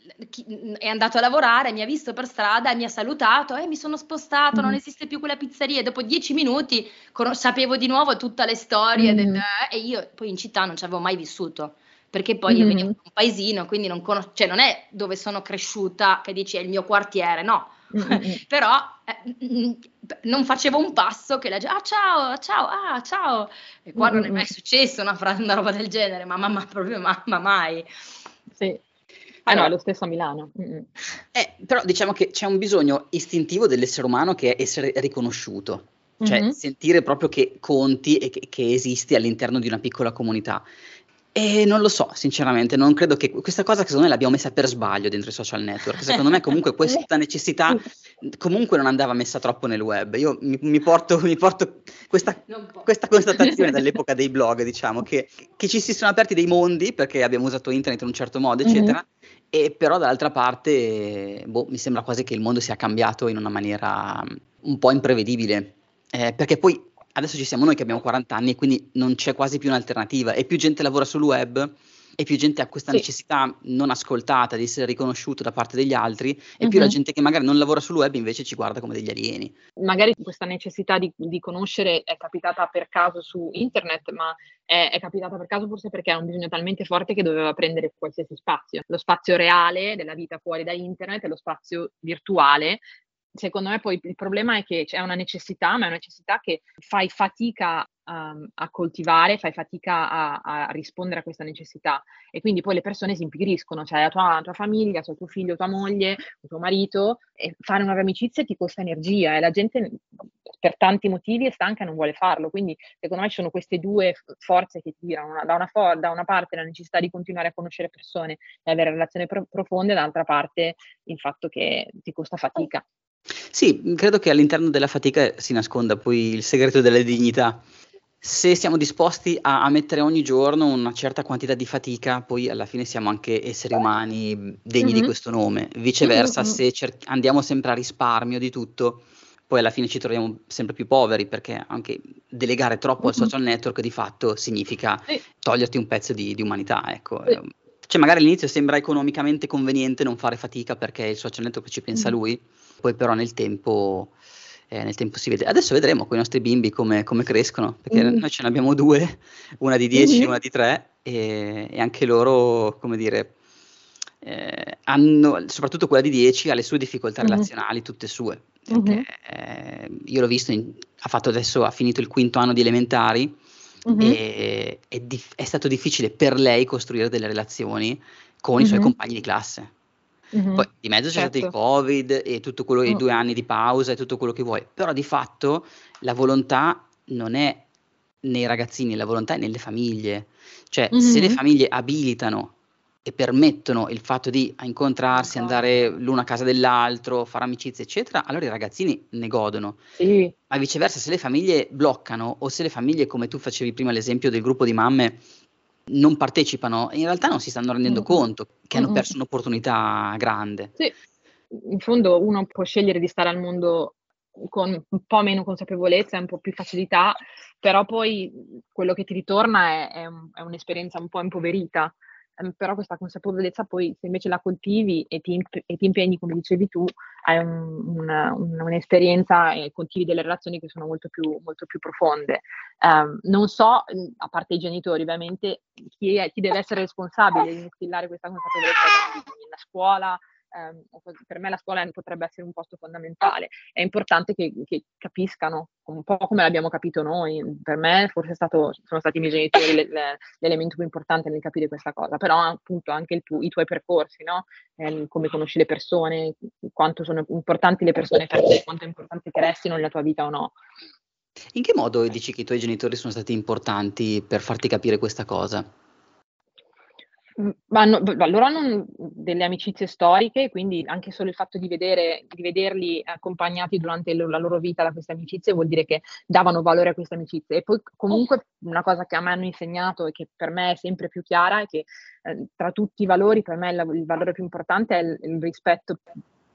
è andato a lavorare, mi ha visto per strada e mi ha salutato e eh, mi sono spostato, mm. non esiste più quella pizzeria. Dopo dieci minuti con- sapevo di nuovo tutte le storie mm. del, eh, e io poi in città non ci avevo mai vissuto perché poi mm-hmm. io venivo da un paesino, quindi non conosco, cioè non è dove sono cresciuta che dici è il mio quartiere, no. Mm-hmm. Però eh, non facevo un passo che la gente, ah ciao, ciao, ah ciao. E qua mm-hmm. non è mai successo una, frase, una roba del genere, ma mamma proprio mamma mai. Sì. Ah allora, no, è lo stesso a Milano. Eh, però diciamo che c'è un bisogno istintivo dell'essere umano che è essere riconosciuto, cioè mm-hmm. sentire proprio che conti e che, che esisti all'interno di una piccola comunità. E non lo so, sinceramente, non credo che questa cosa secondo me l'abbiamo messa per sbaglio dentro i social network. Secondo me comunque questa necessità comunque non andava messa troppo nel web. Io mi, mi porto, mi porto questa, questa, constatazione dall'epoca dei blog, diciamo, che, che, ci si sono aperti dei mondi perché abbiamo usato internet in un certo modo, eccetera. Mm-hmm. E però dall'altra parte, boh, mi sembra quasi che il mondo sia cambiato in una maniera un po' imprevedibile. Eh, perché poi adesso ci siamo noi che abbiamo 40 anni e quindi non c'è quasi più un'alternativa e più gente lavora sul web e più gente ha questa sì. necessità non ascoltata di essere riconosciuto da parte degli altri e uh-huh. più la gente che magari non lavora sul web invece ci guarda come degli alieni. Magari questa necessità di, di conoscere è capitata per caso su internet, ma è, è, capitata per caso forse perché ha un bisogno talmente forte che doveva prendere qualsiasi spazio. Lo spazio reale della vita fuori da internet e lo spazio virtuale secondo me poi il problema è che c'è una necessità, ma è una necessità che fai fatica um, a coltivare, fai fatica a, a, rispondere a questa necessità. E quindi poi le persone si impigriscono, cioè la tua, la tua famiglia, cioè tuo figlio, tua moglie, tuo marito e fare nuove amicizie ti costa energia e la gente per tanti motivi è stanca e non vuole farlo, quindi secondo me ci sono queste due forze che ti tirano, da una, for- da una parte la necessità di continuare a conoscere persone e avere relazioni pro- profonde, dall'altra parte il fatto che ti costa fatica. Sì, credo che all'interno della fatica si nasconda poi il segreto della dignità. Se siamo disposti a, a, mettere ogni giorno una certa quantità di fatica, poi alla fine siamo anche esseri umani degni mm-hmm. di questo nome. Viceversa, mm-hmm. se cer- andiamo sempre a risparmio di tutto, poi alla fine ci troviamo sempre più poveri perché anche delegare troppo mm-hmm. al social network di fatto significa sì. toglierti un pezzo di, di umanità. Ecco. Sì. Cioè, magari all'inizio sembra economicamente conveniente non fare fatica perché il social network ci pensa lui poi però nel tempo, eh, nel tempo si vede. Adesso vedremo con i nostri bimbi come, come crescono, perché mm. noi ce ne abbiamo due, una di 10 e mm-hmm. una di 3, e, e, anche loro, come dire, eh, hanno, soprattutto quella di 10 ha le sue difficoltà mm-hmm. relazionali, tutte sue. Perché, mm-hmm. eh, io l'ho visto, in, ha fatto adesso, ha finito il quinto anno di elementari, Mm-hmm. E è, dif- è, stato difficile per lei costruire delle relazioni con mm-hmm. i suoi compagni di classe. Mm-hmm. Poi di mezzo c'è certo. stato il certo. Covid e tutto quello, i mm. due anni di pausa e tutto quello che vuoi, però di fatto la volontà non è nei ragazzini, la volontà è nelle famiglie. Cioè, mm-hmm. se le famiglie abilitano e permettono il fatto di incontrarsi, andare l'uno a casa dell'altro, fare amicizie, eccetera, allora i ragazzini ne godono. Sì. Ma viceversa, se le famiglie bloccano o se le famiglie, come tu facevi prima l'esempio del gruppo di mamme, non partecipano, in realtà non si stanno rendendo mm. conto che hanno perso un'opportunità grande. Sì, in fondo uno può scegliere di stare al mondo con un po' meno consapevolezza e un po' più facilità, però poi quello che ti ritorna è, è, un, è un'esperienza un po' impoverita Ehm, però questa consapevolezza poi se invece la coltivi e ti, e ti impegni, come dicevi tu, hai un, un, un'esperienza e coltivi delle relazioni che sono molto più, molto più profonde. Um, non so, mhmm, a parte i genitori ovviamente, chi, è, chi deve essere responsabile di instillare questa consapevolezza nella scuola, ehm, per me la scuola potrebbe essere un posto fondamentale. È importante che, che, capiscano un po' come l'abbiamo capito noi. Per me forse stato, sono stati i miei genitori le, le, l'elemento più importante nel capire questa cosa, però appunto anche tu, i tuoi percorsi, no? eh, come conosci le persone, quanto sono importanti le persone per te, quanto è importante che restino nella tua vita o no. In che modo dici che i tuoi genitori sono stati importanti per farti capire questa cosa? Ma no, loro hanno delle amicizie storiche, quindi anche solo il fatto di, vedere, di vederli accompagnati durante la loro vita da queste amicizie vuol dire che davano valore a queste amicizie. E poi comunque una cosa che a me hanno insegnato e che per me è sempre più chiara è che eh, tra tutti i valori, per me il, il valore più importante è il, il rispetto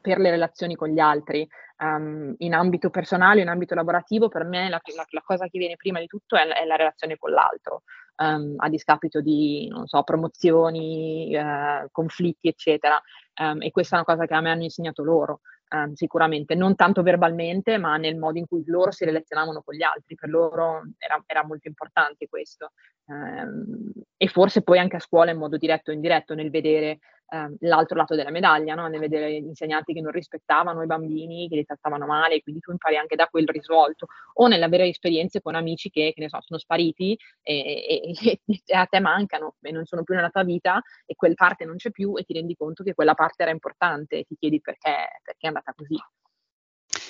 per le relazioni con gli altri. Um, in ambito personale, in ambito lavorativo, per me la, la, la, cosa che viene prima di tutto è, è la relazione con l'altro um, a discapito di, non so, promozioni, uh, conflitti, eccetera. Um, e questa è una cosa che a me hanno insegnato loro, um, sicuramente, non tanto verbalmente, ma nel modo in cui loro si relazionavano con gli altri. Per loro era, era molto importante questo. E forse poi anche a scuola in modo diretto o indiretto nel vedere eh, l'altro lato della medaglia, no? nel vedere gli insegnanti che non rispettavano i bambini, che li trattavano male, quindi tu impari anche da quel risvolto, o nell'avere esperienze con amici che, che ne so, sono spariti e, e, e, a te mancano e non sono più nella tua vita e quella parte non c'è più e ti rendi conto che quella parte era importante e ti chiedi perché, perché è andata così.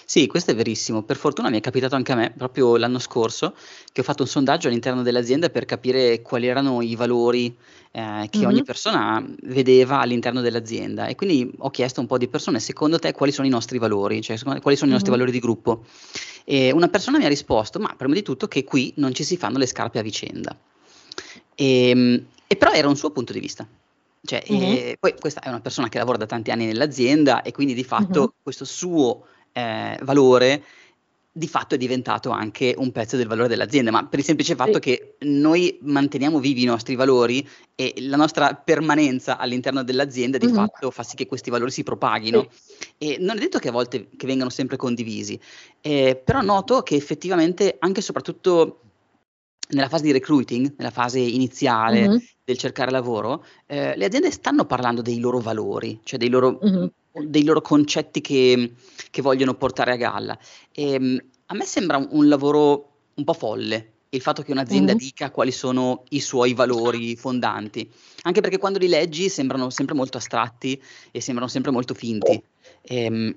Sì, questo è verissimo. Per fortuna mi è capitato anche a me, proprio l'anno scorso, che ho fatto un sondaggio all'interno dell'azienda per capire quali erano i valori eh, che mm-hmm. ogni persona vedeva all'interno dell'azienda. E quindi ho chiesto a un po' di persone, secondo te quali sono i nostri valori? Cioè, quali sono i nostri mm-hmm. valori di gruppo? E una persona mi ha risposto, ma prima di tutto che qui non ci si fanno le scarpe a vicenda. E, ehm, e però era un suo punto di vista. Cioè, mm-hmm. poi questa è una persona che lavora da tanti anni nell'azienda e quindi di fatto mm-hmm. questo suo eh, valore di fatto è diventato anche un pezzo del valore dell'azienda, ma per il semplice fatto sì. che noi manteniamo vivi i nostri valori e la nostra permanenza all'interno dell'azienda di mm-hmm. fatto fa sì che questi valori si propaghino. Sì. E non è detto che a volte che vengano sempre condivisi, eh, però noto che effettivamente anche e soprattutto nella fase di recruiting, nella fase iniziale mm-hmm. del cercare lavoro, eh, le aziende stanno parlando dei loro valori, cioè dei loro, mm-hmm. Dei loro concetti che, che, vogliono portare a galla. E, ehm, a me sembra un, un, lavoro un po' folle il fatto che un'azienda mm-hmm. dica quali sono i suoi valori fondanti, anche perché quando li leggi sembrano sempre molto astratti e sembrano sempre molto finti. E, ehm,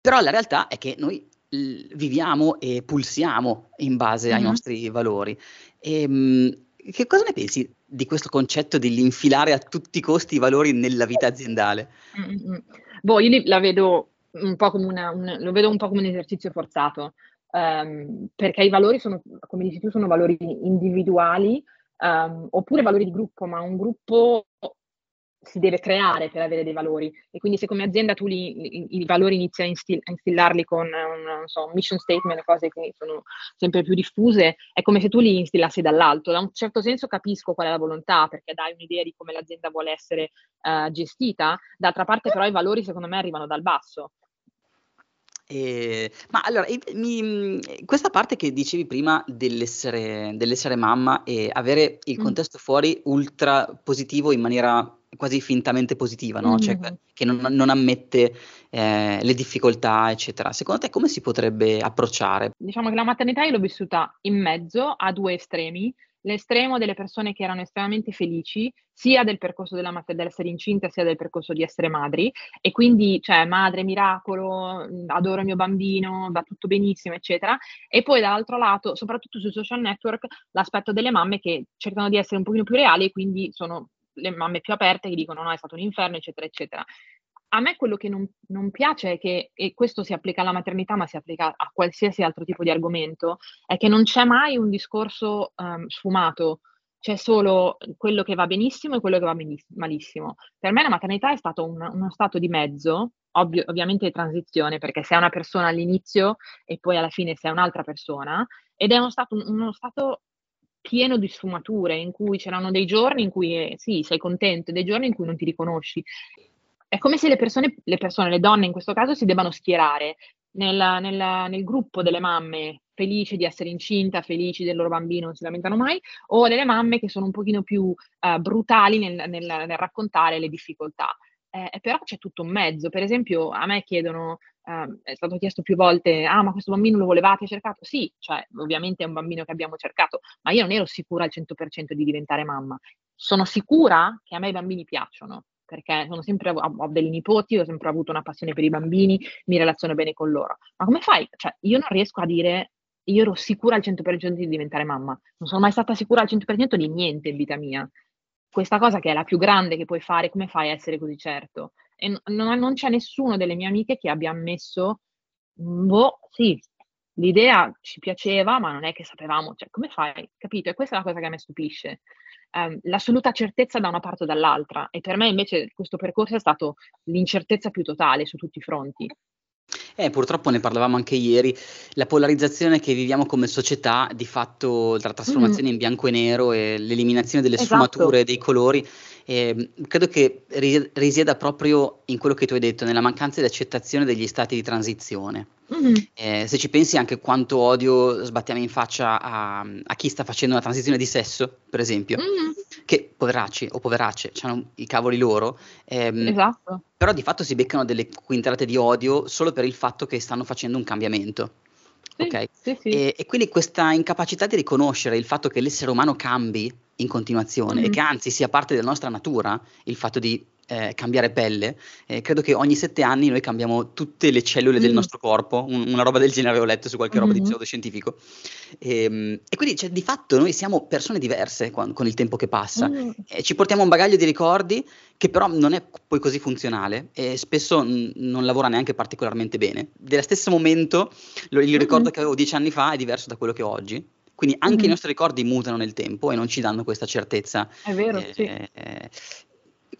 però la realtà è che noi viviamo e pulsiamo in base mm-hmm. ai nostri valori. E, ehm, che cosa ne pensi di questo concetto di infilare a tutti i costi i valori nella vita aziendale? Mm-hmm. Boh, io la vedo un po' come una, un, lo vedo un po' come un esercizio forzato, um, perché i valori sono, come dici tu, sono valori individuali um, oppure valori di gruppo, ma un gruppo si deve creare per avere dei valori e quindi se come azienda tu li, i, i, valori inizi a, instil- a instillarli con un, so, mission statement, cose che sono sempre più diffuse, è come se tu li instillassi dall'alto. Da un certo senso capisco qual è la volontà perché dai un'idea di come l'azienda vuole essere uh, gestita, d'altra parte però i valori secondo me arrivano dal basso. Eh, ma allora, mi, questa parte che dicevi prima dell'essere, dell'essere mamma e avere il mm. contesto fuori ultra positivo in maniera quasi fintamente positiva, no? Cioè, mm-hmm. che non, non ammette eh, le difficoltà, eccetera. Secondo te come si potrebbe approcciare? Diciamo che la maternità io l'ho vissuta in mezzo a due estremi. L'estremo delle persone che erano estremamente felici, sia del percorso della mat- dell'essere incinta, sia del percorso di essere madri, e quindi, cioè, madre, miracolo, adoro il mio bambino, va tutto benissimo, eccetera. E poi dall'altro lato, soprattutto sui social network, l'aspetto delle mamme che cercano di essere un pochino più reali e quindi sono le mamme più aperte che dicono no, è stato un inferno, eccetera, eccetera. A me quello che non, non piace è che, e questo si applica alla maternità, ma si applica a qualsiasi altro tipo di argomento, è che non c'è mai un discorso um, sfumato, c'è solo quello che va benissimo e quello che va malissimo. Per me la maternità è stato un, uno stato di mezzo, ovvio, ovviamente di transizione, perché sei una persona all'inizio e poi alla fine sei un'altra persona, ed è uno stato, uno stato pieno di sfumature, in cui c'erano dei giorni in cui eh, sì, sei contento, e dei giorni in cui non ti riconosci. È come se le persone, le persone, le donne in questo caso, si debbano schierare nel, nel, nel gruppo delle mamme felici di essere incinta, felici del loro bambino, non si lamentano mai, o delle mamme che sono un pochino più uh, brutali nel, nel, nel, raccontare le difficoltà. Eh, però c'è tutto un mezzo. Per esempio, a me chiedono Uh, è stato chiesto più volte, ah ma questo bambino lo volevate cercato? Sì, cioè ovviamente è un bambino che abbiamo cercato, ma io non ero sicura al 100% di diventare mamma. Sono sicura che a me i bambini piacciono, perché sono sempre, ho, ho dei nipoti, ho sempre avuto una passione per i bambini, mi relaziono bene con loro. Ma come fai? Cioè, io non riesco a dire, io ero sicura al 100% di diventare mamma. Non sono mai stata sicura al 100% di niente in vita mia. Questa cosa che è la più grande che puoi fare, come fai a essere così certo? e non, non c'è nessuno delle mie amiche che abbia ammesso, boh, sì, l'idea ci piaceva, ma non è che sapevamo, cioè come fai, capito? E questa è la cosa che a me stupisce. Um, l'assoluta certezza da una parte o dall'altra e per me invece questo percorso è stato l'incertezza più totale su tutti i fronti. Eh, purtroppo ne parlavamo anche ieri, la polarizzazione che viviamo come società, di fatto la trasformazione mm. in bianco e nero e l'eliminazione delle esatto. sfumature, dei colori, eh, credo che risieda proprio in quello che tu hai detto, nella mancanza di accettazione degli stati di transizione. Mm-hmm. Eh, se ci pensi anche quanto odio sbattiamo in faccia a, a, chi sta facendo una transizione di sesso, per esempio, mm-hmm. che poveracci o poveracce, hanno i cavoli loro, ehm, esatto. però di fatto si beccano delle quintarate di odio solo per il fatto che stanno facendo un cambiamento. Sì, okay? sì, sì. E, e, quindi questa incapacità di riconoscere il fatto che l'essere umano cambi in continuazione mm-hmm. e che anzi sia parte della nostra natura il fatto di eh, cambiare pelle, eh, credo che ogni sette anni noi cambiamo tutte le cellule mm. del nostro corpo, un, una roba del genere ho letto su qualche mm-hmm. roba di mm-hmm. pseudoscientifico. E, ehm, e quindi cioè, di fatto noi siamo persone diverse con, con il tempo che passa, mm. e ci portiamo un bagaglio di ricordi che però non è poi così funzionale e spesso n- non lavora neanche particolarmente bene. Dello stesso momento lo, il ricordo mm-hmm. che avevo dieci anni fa è diverso da quello che ho oggi. Quindi anche mm-hmm. i nostri ricordi mutano nel tempo e non ci danno questa certezza. È vero, eh, sì. Eh,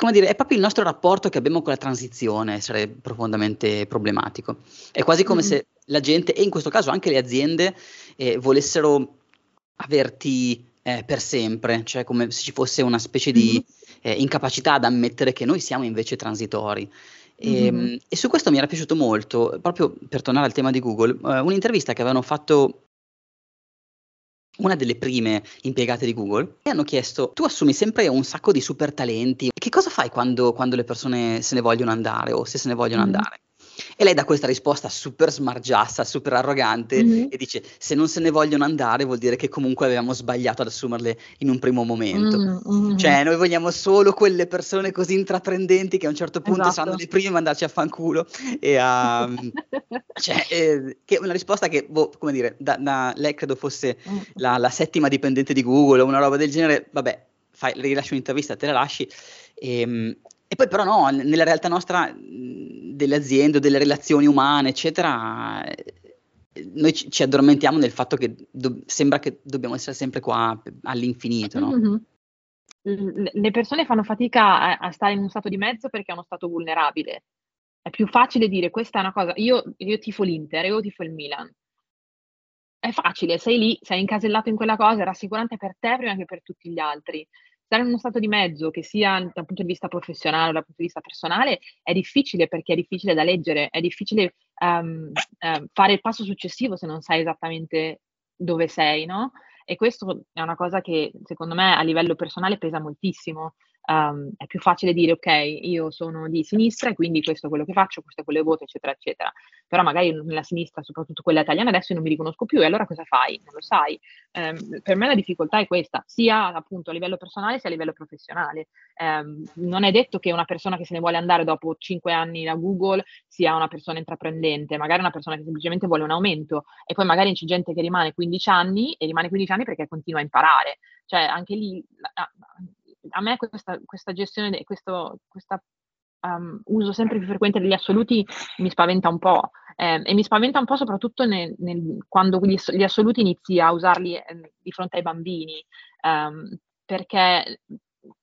come dire, è proprio il nostro rapporto che abbiamo con la transizione essere profondamente problematico. È quasi come mm. se la gente, e in questo caso anche le aziende, eh, volessero averti eh, per sempre, cioè come se ci fosse una specie di mm-hmm. eh, incapacità ad ammettere che noi siamo invece transitori. E, mm-hmm. e, su questo mi era piaciuto molto, proprio per tornare al tema di Google, eh, un'intervista che avevano fatto una delle prime impiegate di Google e hanno chiesto tu assumi sempre un sacco di super talenti, che cosa fai quando, quando le persone se ne vogliono andare o se se ne vogliono mm. andare? E lei dà questa risposta super smargiassa, super arrogante mm-hmm. e dice se non se ne vogliono andare vuol dire che comunque avevamo sbagliato ad assumerle in un primo momento. Mm-hmm. Cioè noi vogliamo solo quelle persone così intraprendenti che a un certo punto esatto. saranno le prime a mandarci a fanculo. E a, cioè, eh, che è una risposta che, boh, come dire, da, da, lei credo fosse mm. la, la settima dipendente di Google o una roba del genere, vabbè, fai, rilasci un'intervista, te la lasci. E, ehm, e poi però no, nella realtà nostra delle aziende, delle relazioni umane, eccetera, eh, noi ci, addormentiamo nel fatto che do- sembra che dobbiamo essere sempre qua all'infinito, no? Mm-hmm. Le persone fanno fatica a, a, stare in un stato di mezzo perché è uno stato vulnerabile. È più facile dire questa è una cosa, io, io tifo l'Inter, io tifo il Milan. È facile, sei lì, sei incasellato in quella cosa, è rassicurante per te prima che per tutti gli altri stare in uno stato di mezzo che sia dal punto di vista professionale o dal punto di vista personale è difficile perché è difficile da leggere, è difficile um, uh, fare il passo successivo se non sai esattamente dove sei, no? E questo è una cosa che secondo me a livello personale pesa moltissimo um, è più facile dire ok, io sono di sinistra e quindi questo è quello che faccio, questo è quello che voto, eccetera, eccetera. Però magari nella sinistra, soprattutto quella italiana, adesso io non mi riconosco più e allora cosa fai? Non lo sai. Um, per me la difficoltà è questa, sia appunto a livello personale sia a livello professionale. Um, non è detto che una persona che se ne vuole andare dopo cinque anni da Google sia una persona intraprendente, magari una persona che semplicemente vuole un aumento e poi magari c'è gente che rimane 15 anni e rimane 15 anni perché continua a imparare. Cioè anche lì a me questa, questa gestione, questo um, uso sempre più frequente degli assoluti mi spaventa un po'. Eh, e mi spaventa un po' soprattutto nel, nel, quando gli, gli, assoluti inizi a usarli eh, di fronte ai bambini, um, perché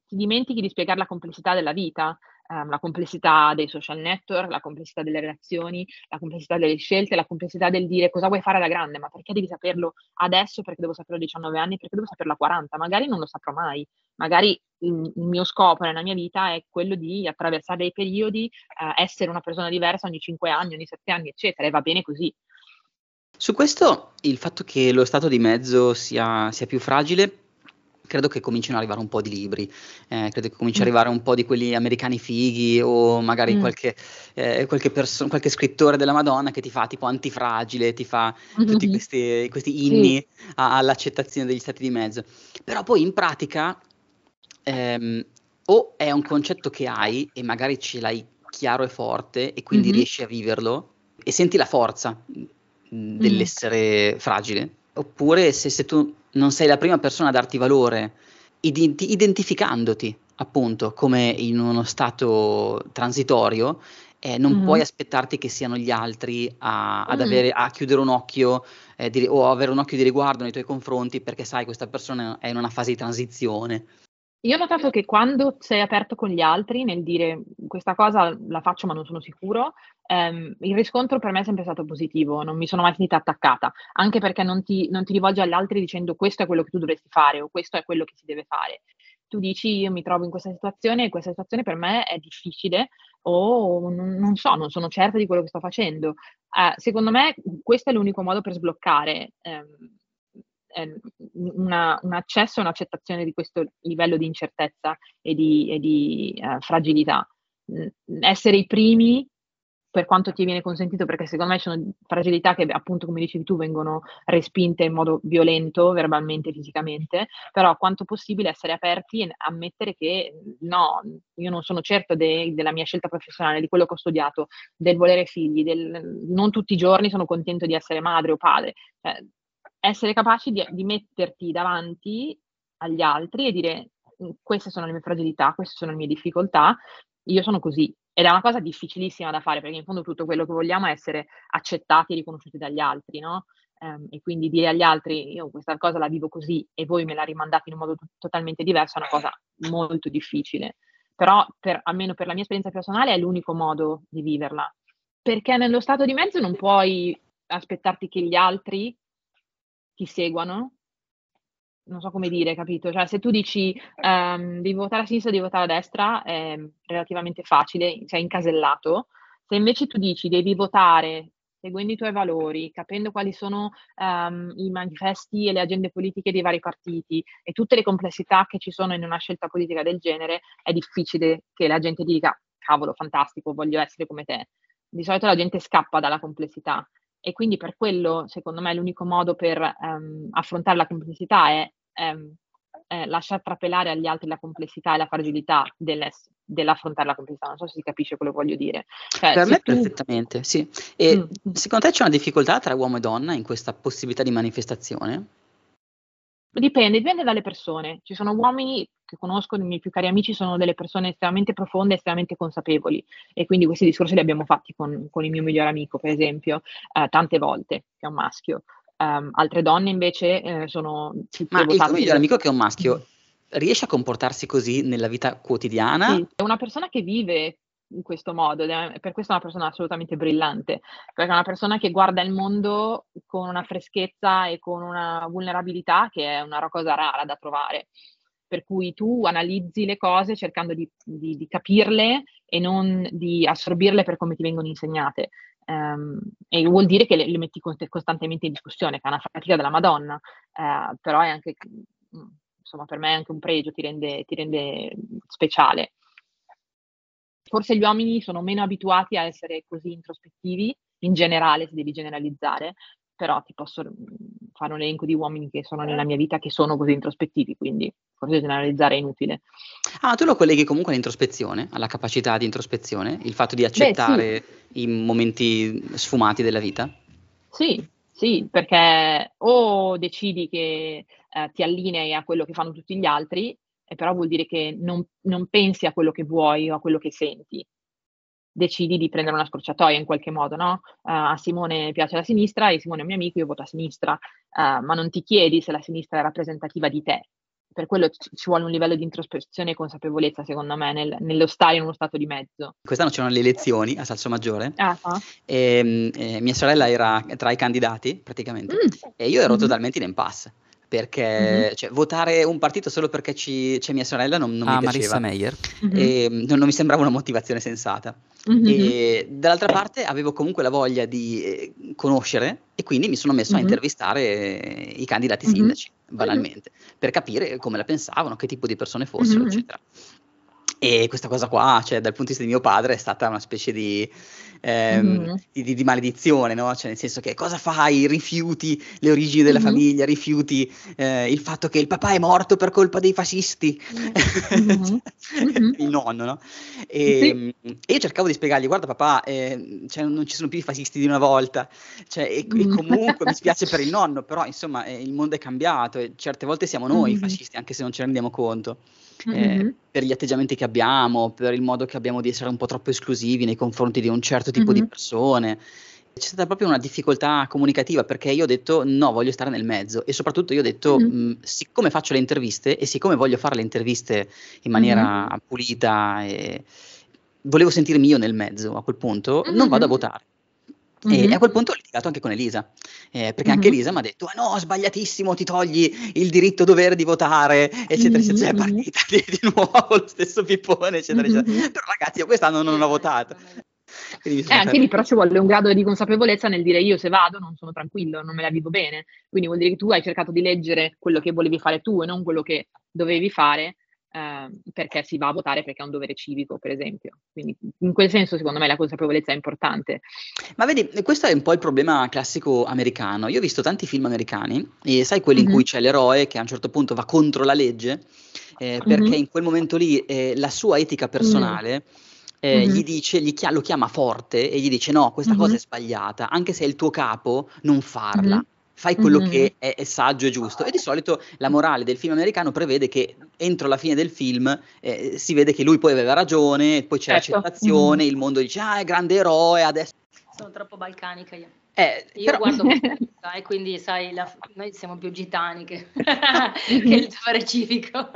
ti dimentichi di spiegare la complessità della vita um, la complessità dei social network, la complessità delle relazioni, la complessità delle scelte, la complessità del dire cosa vuoi fare alla grande, ma perché devi saperlo adesso, perché devo saperlo a 19 anni, perché devo saperlo a 40, magari non lo saprò mai, magari il, il mio scopo nella mia vita è quello di attraversare dei periodi, uh, essere una persona diversa ogni 5 anni, ogni 7 anni, eccetera, e va bene così. Su questo il fatto che lo stato di mezzo sia, sia più fragile credo che cominciano ad arrivare un po' di libri, eh, credo che cominci ad mm. arrivare un po' di quelli americani fighi o magari mm. qualche, eh, qualche, perso- qualche, scrittore della Madonna che ti fa tipo antifragile, ti fa mm-hmm. tutti questi, questi inni sì. a- all'accettazione degli stati di mezzo. Però poi in pratica ehm, o è un concetto che hai e magari ce l'hai chiaro e forte e quindi mm-hmm. riesci a viverlo e senti la forza mm, dell'essere fragile, oppure se, se tu non sei la prima persona a darti valore, identi- identificandoti appunto come in uno stato transitorio, eh, non mm-hmm. puoi aspettarti che siano gli altri a, ad mm. avere, a chiudere un occhio eh, di, o avere un occhio di riguardo nei tuoi confronti perché sai questa persona è in una fase di transizione. Io ho notato che quando sei aperto con gli altri nel dire questa cosa la faccio ma non sono sicuro, ehm, il riscontro per me è sempre stato positivo, non mi sono mai sentita attaccata, anche perché non ti, non ti rivolgi agli altri dicendo questo è quello che tu dovresti fare o questo è quello che si deve fare. Tu dici io mi trovo in questa situazione e questa situazione per me è difficile o non, non so, non sono certa di quello che sto facendo. Eh, secondo me questo è l'unico modo per sbloccare. Ehm, una, un accesso e un'accettazione di questo livello di incertezza e di, e di uh, fragilità. essere i primi per quanto ti viene consentito, perché secondo me sono fragilità che appunto, come dicevi tu, vengono respinte in modo violento, verbalmente, fisicamente, però quanto possibile essere aperti e ammettere che no, io non sono certo de- della mia scelta professionale, di quello che ho studiato, del volere figli, del, non tutti i giorni sono contento di essere madre o padre. Cioè, essere capaci di, di metterti davanti agli altri e dire queste sono le mie fragilità, queste sono le mie difficoltà, io sono così, ed è una cosa difficilissima da fare, perché in fondo tutto quello che vogliamo è essere accettati e riconosciuti dagli altri, no? Um, e quindi dire agli altri io questa cosa la vivo così e voi me la rimandate in un modo t- totalmente diverso è una cosa molto difficile. Però, per, almeno per la mia esperienza personale, è l'unico modo di viverla. Perché nello stato di mezzo non puoi aspettarti che gli altri ti seguano non so come dire, capito? Cioè, se tu dici um, devi votare a sinistra, devi votare a destra, è relativamente facile, sei incasellato. Se invece tu dici devi votare seguendo i tuoi valori, capendo quali sono um, i manifesti e le agende politiche dei vari partiti e tutte le complessità che ci sono in una scelta politica del genere, è difficile che la gente dica cavolo, fantastico, voglio essere come te. Di solito la gente scappa dalla complessità e quindi per quello, secondo me, l'unico modo per um, affrontare la complessità è ehm, eh, lasciar trapelare agli altri la complessità e la fragilità dell'affrontare la complessità. Non so se si capisce quello che voglio dire. Cioè, per me tu... perfettamente, sì. E mm. secondo te c'è una difficoltà tra uomo e donna in questa possibilità di manifestazione? Dipende, dipende dalle persone. Ci sono uomini che conosco, i miei più cari amici, sono delle persone estremamente profonde, estremamente consapevoli e quindi questi discorsi li abbiamo fatti con, con il mio migliore amico, per esempio, eh, tante volte, che è un maschio. Um, altre donne invece eh, sono Ma il tuo migliore amico che è un maschio riesce a comportarsi così nella vita quotidiana? Sì, è una persona che vive in questo modo ed è per questo è una persona assolutamente brillante, perché è una persona che guarda il mondo con una freschezza e con una vulnerabilità che è una cosa rara da trovare. Per cui tu analizzi le cose cercando di, di, di capirle e non di assorbirle per come ti vengono insegnate. Um, e vuol dire che le, le, metti costantemente in discussione, che è una fatica della Madonna, uh, però è anche, mm, insomma, per me è anche un pregio, ti rende, ti rende speciale. Forse gli uomini sono meno abituati a essere così introspettivi, in generale, se devi generalizzare, però ti posso mm, fare un elenco di uomini che sono nella mia vita che sono così introspettivi, quindi forse generalizzare è inutile. Ah, tu lo colleghi comunque all'introspezione, alla capacità di introspezione, il fatto di accettare Beh, sì. i momenti sfumati della vita? Sì, sì, perché o decidi che eh, ti allinei a quello che fanno tutti gli altri, e però vuol dire che non, non pensi a quello che vuoi o a quello che senti decidi di prendere una scorciatoia in qualche modo, no? Uh, a Simone piace la sinistra e Simone è un mio amico, io voto a sinistra, uh, ma non ti chiedi se la sinistra è rappresentativa di te. Per quello ci, ci vuole un livello di introspezione e consapevolezza, secondo me, nel, nello stare in uno stato di mezzo. Quest'anno c'erano le elezioni a Salso Maggiore uh-huh. e, e, mia sorella era tra i candidati, praticamente, mm. e io ero mm-hmm. totalmente in impasse perché mm-hmm. cioè, votare un partito solo perché ci, c'è mia sorella non, non ah, mi piaceva. Meyer. Mm-hmm. E, non, non, mi sembrava una motivazione sensata. Mm-hmm. E dall'altra parte avevo comunque la voglia di eh, conoscere e quindi mi sono messo a intervistare i candidati sindaci, banalmente, per capire come la pensavano, che tipo di persone fossero, eccetera. E questa cosa qua, cioè, dal punto di vista di mio padre, è stata una specie di, ehm, mm-hmm. di, di, maledizione, no? Cioè, nel senso che cosa fai? Rifiuti le origini della mm-hmm. famiglia, rifiuti eh, il fatto che il papà è morto per colpa dei fascisti, mm-hmm. il nonno, no? E, sì. e, io cercavo di spiegargli, guarda papà, eh, cioè, non ci sono più i fascisti di una volta, cioè, e, e, mm. comunque mi spiace per il nonno, però insomma eh, il mondo è cambiato e certe volte siamo noi i mm-hmm. fascisti, anche se non ce ne rendiamo conto mm-hmm. per gli atteggiamenti che abbiamo, per il modo che abbiamo di essere un po' troppo esclusivi nei confronti di un certo tipo mm-hmm. di persone. C'è stata proprio una difficoltà comunicativa perché io ho detto no, voglio stare nel mezzo e soprattutto io ho detto mm-hmm. mh, siccome faccio le interviste e siccome voglio fare le interviste in maniera mm-hmm. pulita e volevo sentirmi io nel mezzo a quel punto, non vado a votare. Mm-hmm. E a quel punto ho litigato anche con Elisa, eh, perché mm-hmm. anche Elisa mi ha detto: ah no, sbagliatissimo, ti togli il diritto dovere di votare, eccetera, mm-hmm. eccetera. È partita di, di, nuovo lo stesso pippone, eccetera, eccetera. Però ragazzi, io quest'anno non ho votato. Eh, anche lì però ci vuole un grado di consapevolezza nel dire io se vado non sono tranquillo, non me la vivo bene. Quindi vuol dire che tu hai cercato di leggere quello che volevi fare tu e non quello che dovevi fare eh, perché si va a votare perché è un dovere civico, per esempio. Quindi in quel senso secondo me la consapevolezza è importante. Ma vedi, questo è un po' il problema classico americano. Io ho visto tanti film americani e sai quelli mm-hmm. in cui c'è l'eroe che a un certo punto va contro la legge eh, perché mm-hmm. in quel momento lì eh, la sua etica personale... Mm-hmm. Eh, mm-hmm. gli dice, gli chia- lo chiama forte e gli dice no, questa mm-hmm. cosa è sbagliata, anche se è il tuo capo, non farla. Mm-hmm fai quello mm-hmm. che è, è, saggio e giusto. E di solito la morale del film americano prevede che entro la fine del film eh, si vede che lui poi aveva ragione, poi c'è certo. l'accettazione, mm-hmm. il mondo dice ah è grande eroe, adesso... Sono troppo balcanica io. Eh, io però... guardo e quindi sai, la, noi siamo più gitani che, che il dovere civico.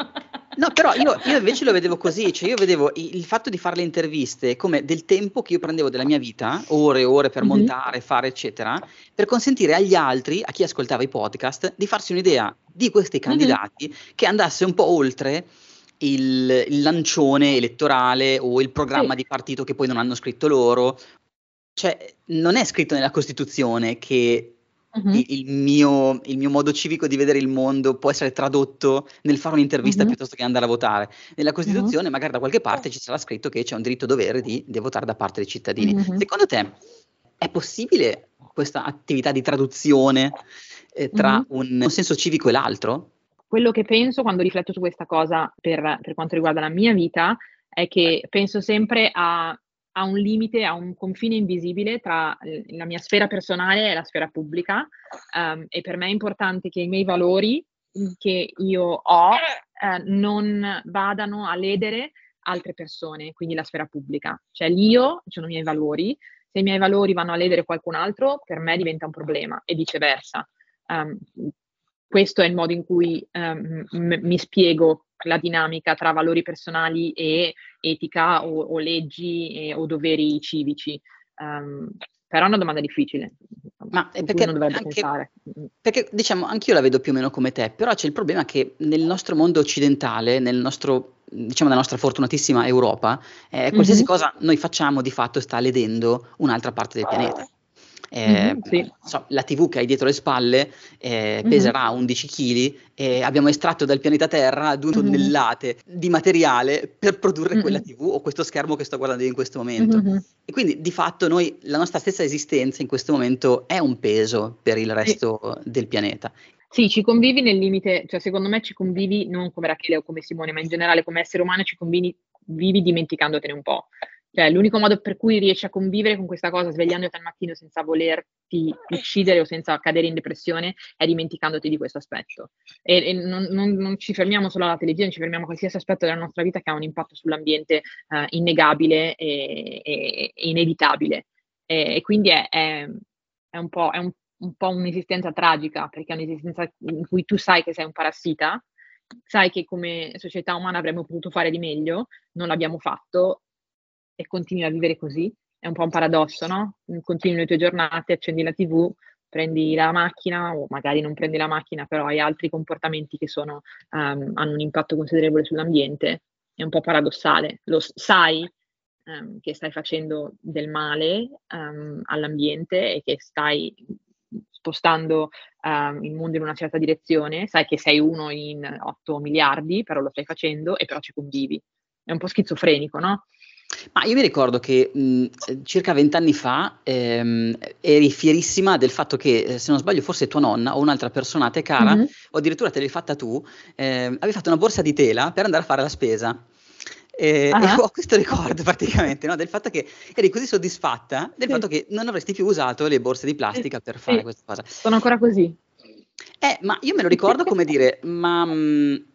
No, però io, io, invece lo vedevo così, cioè io vedevo il, il, fatto di fare le interviste come del tempo che io prendevo della mia vita, ore e ore per mm-hmm. montare, fare, eccetera, per consentire agli altri, a chi ascoltava i podcast, di farsi un'idea di questi candidati mm-hmm. che andasse un po' oltre il, il, lancione elettorale o il programma sì. di partito che poi non hanno scritto loro. Cioè, non è scritto nella Costituzione che Uh-huh. Il, il, mio, il, mio, modo civico di vedere il mondo può essere tradotto nel fare un'intervista uh-huh. piuttosto che andare a votare. Nella Costituzione, uh-huh. magari da qualche parte ci sarà scritto che c'è un diritto dovere di, di votare da parte dei cittadini. Secondo te è possibile questa attività di traduzione eh, tra un, un senso civico e l'altro? Quello che penso quando rifletto su questa cosa per, per quanto riguarda la mia vita è che penso sempre a ha un limite, ha un confine invisibile tra la mia sfera personale e la sfera pubblica um, e per me è importante che i miei valori che io ho eh, non vadano a ledere altre persone, quindi la sfera pubblica. Cioè l'io sono i miei valori, se i miei valori vanno a ledere qualcun altro, per me diventa un problema e viceversa. Um, questo è il modo in cui um, m- mi spiego la dinamica tra valori personali e etica o, o leggi e, o doveri civici. Um, però è una domanda difficile. Ma perché, anche, perché diciamo, anch'io la vedo più o meno come te, però c'è il problema che nel nostro mondo occidentale, nel nostro, diciamo, nella nostra fortunatissima Europa, eh, qualsiasi mm-hmm. cosa noi facciamo di fatto sta ledendo un'altra parte del pianeta. Eh, mm-hmm, sì. so, la TV che hai dietro le spalle eh, mm-hmm. peserà 11 kg e abbiamo estratto dal pianeta Terra due mm-hmm. tonnellate di materiale per produrre quella TV o questo schermo che sto guardando io in questo momento. E quindi di fatto noi, la nostra stessa esistenza in questo momento è un peso per il resto sì. del pianeta. Sì, ci convivi nel limite, cioè secondo me ci convivi non come Rachele o come Simone, ma in generale come essere umano ci convivi vivi dimenticandotene un po'. Cioè, l'unico modo per cui riesci a convivere con questa cosa, svegliandoti al mattino senza volerti uccidere o senza cadere in depressione, è dimenticandoti di questo aspetto. E, e non, non, non, ci fermiamo solo alla televisione, ci fermiamo a qualsiasi aspetto della nostra vita che ha un impatto sull'ambiente uh, innegabile e, e, e inevitabile. E, quindi è, è, è, un è un, un po' un'esistenza tragica, perché è un'esistenza in cui tu sai che sei un parassita, sai che come società umana avremmo potuto fare di meglio, non l'abbiamo fatto e continui a vivere così. È un po' un paradosso, no? Continui le tue giornate, accendi la TV, prendi la macchina o magari non prendi la macchina, però hai altri comportamenti che sono, um, hanno un impatto considerevole sull'ambiente. È un po' paradossale. Lo sai um, che stai facendo del male um, all'ambiente e che stai spostando il mondo in una certa direzione, sai che sei uno in 8 miliardi, però lo stai facendo e però ci convivi. È un po' schizofrenico, no? Ma io mi ricordo che mh, circa vent'anni fa ehm, eri fierissima del fatto che, eh, se non sbaglio, forse tua nonna o un'altra persona a te cara, mm-hmm. o addirittura te l'hai fatta tu, eh, avevi fatto una borsa di tela per andare a fare la spesa. E, uh-huh. e ho questo ricordo praticamente no? del fatto che eri così soddisfatta del sì. fatto che non avresti più usato le borse di plastica per fare sì. questa cosa. Sono ancora così. Eh, ma io me lo ricordo come dire, ma mh,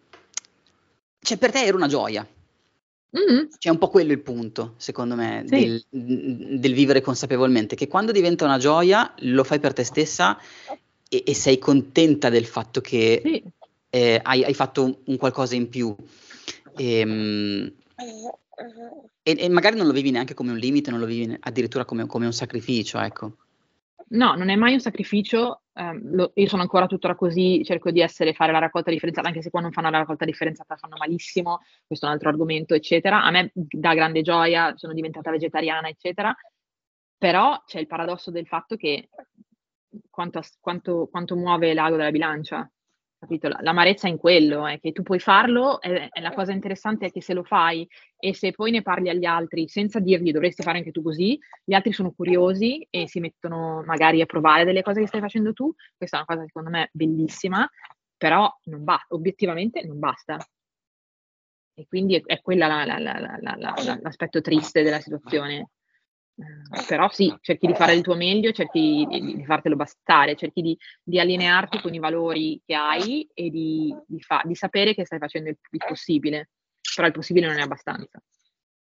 cioè per te era una gioia. Mm-hmm. C'è un po' quello il punto, secondo me, sì. del, del, vivere consapevolmente, che quando diventa una gioia lo fai per te stessa e, e sei contenta del fatto che sì. eh, hai, hai, fatto un, un, qualcosa in più. E, um, e, e, magari non lo vivi neanche come un limite, non lo vivi addirittura come, come un sacrificio, ecco. No, non è mai un sacrificio. Um, lo, io sono ancora tuttora così, cerco di essere, fare la raccolta differenziata, anche se qua non fanno la raccolta differenziata fanno malissimo, questo è un altro argomento, eccetera. A me dà grande gioia, sono diventata vegetariana, eccetera. Però c'è il paradosso del fatto che quanto, quanto, quanto muove l'ago della bilancia, capito? L'amarezza è in quello, è che tu puoi farlo, e, la cosa interessante è che se lo fai e se poi ne parli agli altri senza dirgli dovresti fare anche tu così, gli altri sono curiosi e si mettono magari a provare delle cose che stai facendo tu, questa è una cosa secondo me bellissima, però non basta, obiettivamente non basta. E quindi è, è quella la, la, la, l'aspetto triste della situazione. Eh, però sì, cerchi di fare il tuo meglio, cerchi di, di fartelo bastare, cerchi di, di, allinearti con i valori che hai e di, fa, di sapere che stai facendo il, il possibile, però il possibile non è abbastanza.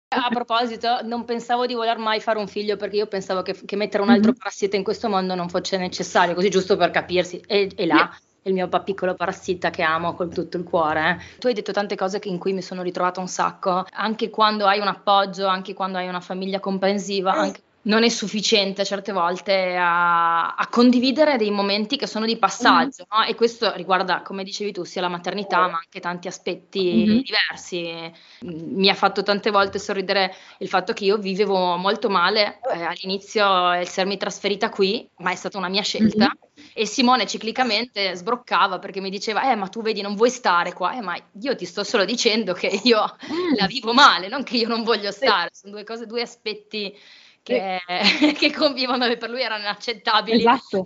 A proposito, non pensavo di voler mai fare un figlio perché io pensavo che, che mettere un altro mm-hmm. parassita in questo mondo non fosse necessario, così giusto per capirsi. E, e là, il mio piccolo parassita che amo con tutto il cuore. Tu hai detto tante cose in cui mi sono ritrovata un sacco, anche quando hai un appoggio, anche quando hai una famiglia comprensiva, eh. anche non è sufficiente certe volte a, a, condividere dei momenti che sono di passaggio, mm. no? E questo riguarda, come dicevi tu, sia la maternità, ma anche tanti aspetti mm-hmm. diversi. Mi ha fatto tante volte sorridere il fatto che io vivevo molto male eh, all'inizio essermi trasferita qui, ma è stata una mia scelta. Mm-hmm. E Simone ciclicamente sbroccava perché mi diceva: Eh, ma tu vedi, non vuoi stare qua. Eh, ma io ti sto solo dicendo che io mm. la vivo male, non che io non voglio stare. Sono due cose, due aspetti che, che convivono e per lui erano inaccettabili. Esatto.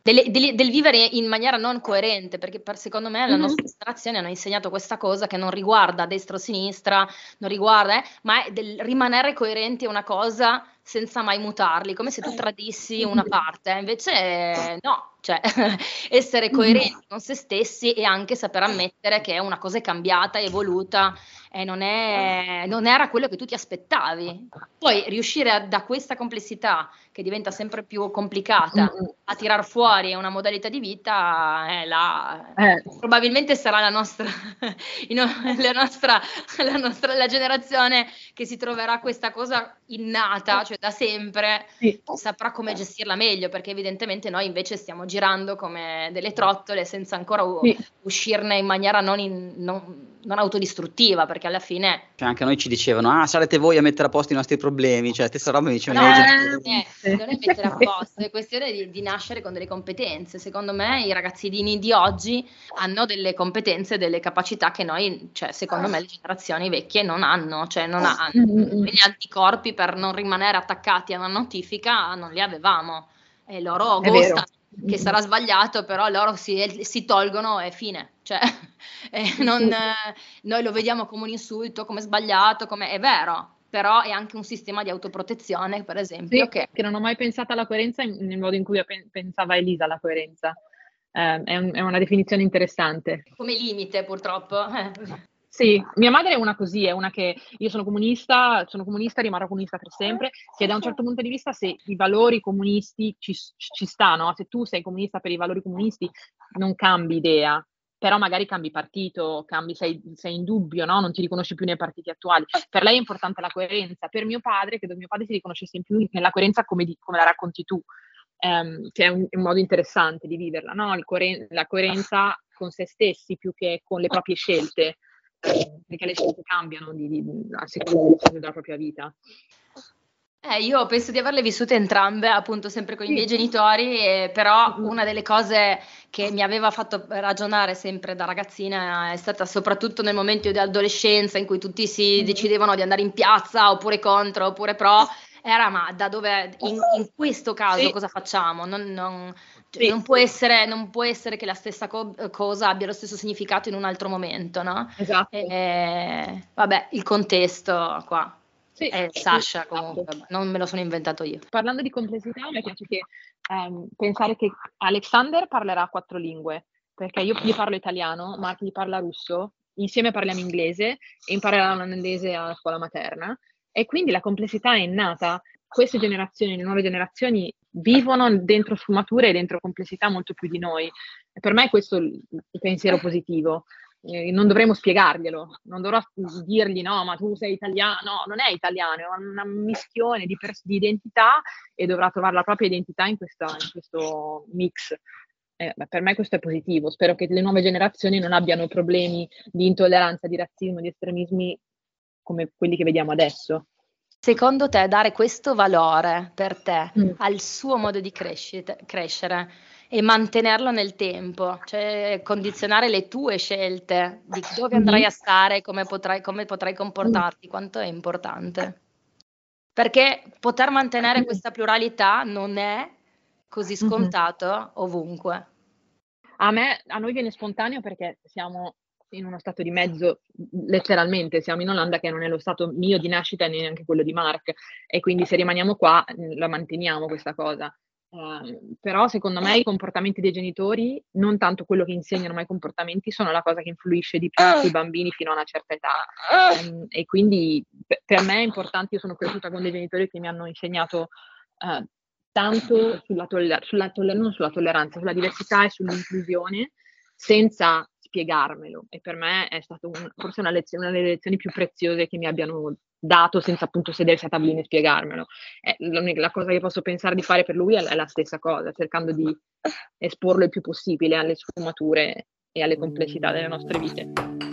Del, del, del, vivere in maniera non coerente, perché per, secondo me la nostra generazione hanno insegnato questa cosa che non riguarda destra o sinistra, non riguarda, eh, ma è del rimanere coerenti a una cosa senza mai mutarli, come se tu tradissi una parte, invece no, cioè essere coerenti con se stessi e anche saper ammettere che una cosa è cambiata, è evoluta e non, è, non era quello che tu ti aspettavi. Poi riuscire a, da questa complessità che diventa sempre più complicata a tirar fuori una modalità di vita, eh, la, eh. probabilmente sarà la nostra, la nostra, la nostra la generazione che si troverà questa cosa innata, cioè da sempre, sì. saprà come gestirla meglio, perché evidentemente noi invece stiamo girando come delle trottole senza ancora sì. uscirne in maniera non, in, non, non, autodistruttiva, perché alla fine... Cioè anche a noi ci dicevano, ah sarete voi a mettere a posto i nostri problemi, cioè stessa roba mi dicevano... No, eh, non è mettere a posto, è questione di, di, nascere con delle competenze. Secondo me i ragazzini di oggi hanno delle competenze, delle capacità che noi, cioè secondo me le generazioni vecchie non hanno, cioè non hanno. gli anticorpi per non rimanere attaccati a una notifica, non li avevamo. E loro gostano che sarà sbagliato, però loro si, si tolgono e fine. Cioè, eh, non, eh, noi lo vediamo come un insulto, come sbagliato, come è vero, però è anche un sistema di autoprotezione, per esempio. Sì, che... che non ho mai pensato alla coerenza nel modo in cui pensava Elisa alla coerenza. Eh, è, un, è, una definizione interessante. Come limite, purtroppo. Sì, mia madre è una così, è una che io sono comunista, sono comunista, rimarrò comunista per sempre, che da un certo punto di vista se i valori comunisti ci, ci stanno, se tu sei comunista per i valori comunisti non cambi idea, però magari cambi partito, cambi, sei, sei in dubbio, no? non ti riconosci più nei partiti attuali. Per lei è importante la coerenza, per mio padre, credo mio padre si riconoscesse in più nella coerenza come, di, come la racconti tu, ehm, che è un, un, modo interessante di viverla, no? coeren- la coerenza con se stessi più che con le proprie scelte perché le scelte cambiano di, di, a seconda della propria vita. Eh, io penso di averle vissute entrambe, appunto sempre con i miei genitori, eh, però una delle cose che mi aveva fatto ragionare sempre da ragazzina è stata soprattutto nel momento di adolescenza in cui tutti si decidevano di andare in piazza oppure contro oppure pro, era ma da dove, in, in questo caso cosa facciamo? Non, non, sì. non, può essere, non, può essere, che la stessa co- cosa abbia lo stesso significato in un altro momento, no? Esatto. E, vabbè, il contesto qua. Sì, è Sasha sì, comunque, esatto. non me lo sono inventato io. Parlando di complessità, mi piace che, um, pensare che Alexander parlerà quattro lingue, perché io gli parlo italiano, Mark gli parla russo, insieme parliamo inglese e imparerà l'olandese alla scuola materna e quindi la complessità è innata. Queste generazioni, le nuove generazioni, vivono dentro sfumature e dentro complessità molto più di noi. E per me è questo il, il pensiero positivo. Eh, non dovremo spiegarglielo, non dovrò dirgli no, ma tu sei italiano, no, non è italiano, è una mischione di, pers- di identità e dovrà trovare la propria identità in, questa, in questo mix. Eh, per me questo è positivo, spero che le nuove generazioni non abbiano problemi di intolleranza, di razzismo, di estremismi come quelli che vediamo adesso. Secondo te dare questo valore per te mm. al suo modo di crescere, crescere e mantenerlo nel tempo, cioè condizionare le tue scelte di dove andrai mm-hmm. a stare, come potrai, come potrai comportarti, quanto è importante. Perché poter mantenere mm-hmm. questa pluralità non è così mm-hmm. scontato mm-hmm. ovunque. A me, a noi viene spontaneo perché siamo in uno stato di mezzo, letteralmente, siamo in Olanda che non è lo stato mio di nascita e neanche quello di Mark e quindi se rimaniamo qua la manteniamo questa cosa. Uh, però secondo me i comportamenti dei genitori, non tanto quello che insegnano, ma i comportamenti sono la cosa che influisce di più sui bambini fino a una certa età. Um, e quindi per, me è importante, io sono cresciuta con dei genitori che mi hanno insegnato uh, tanto sulla, toller- sulla, toller- sulla tolleranza, sulla diversità e sull'inclusione, senza spiegarmelo e per me è stata un, forse una, lezione, una delle lezioni più preziose che mi abbiano dato senza appunto sedersi a tavolino e spiegarmelo. È la cosa che posso pensare di fare per lui è, è la stessa cosa, cercando di esporlo il più possibile alle sfumature e alle complessità delle nostre vite.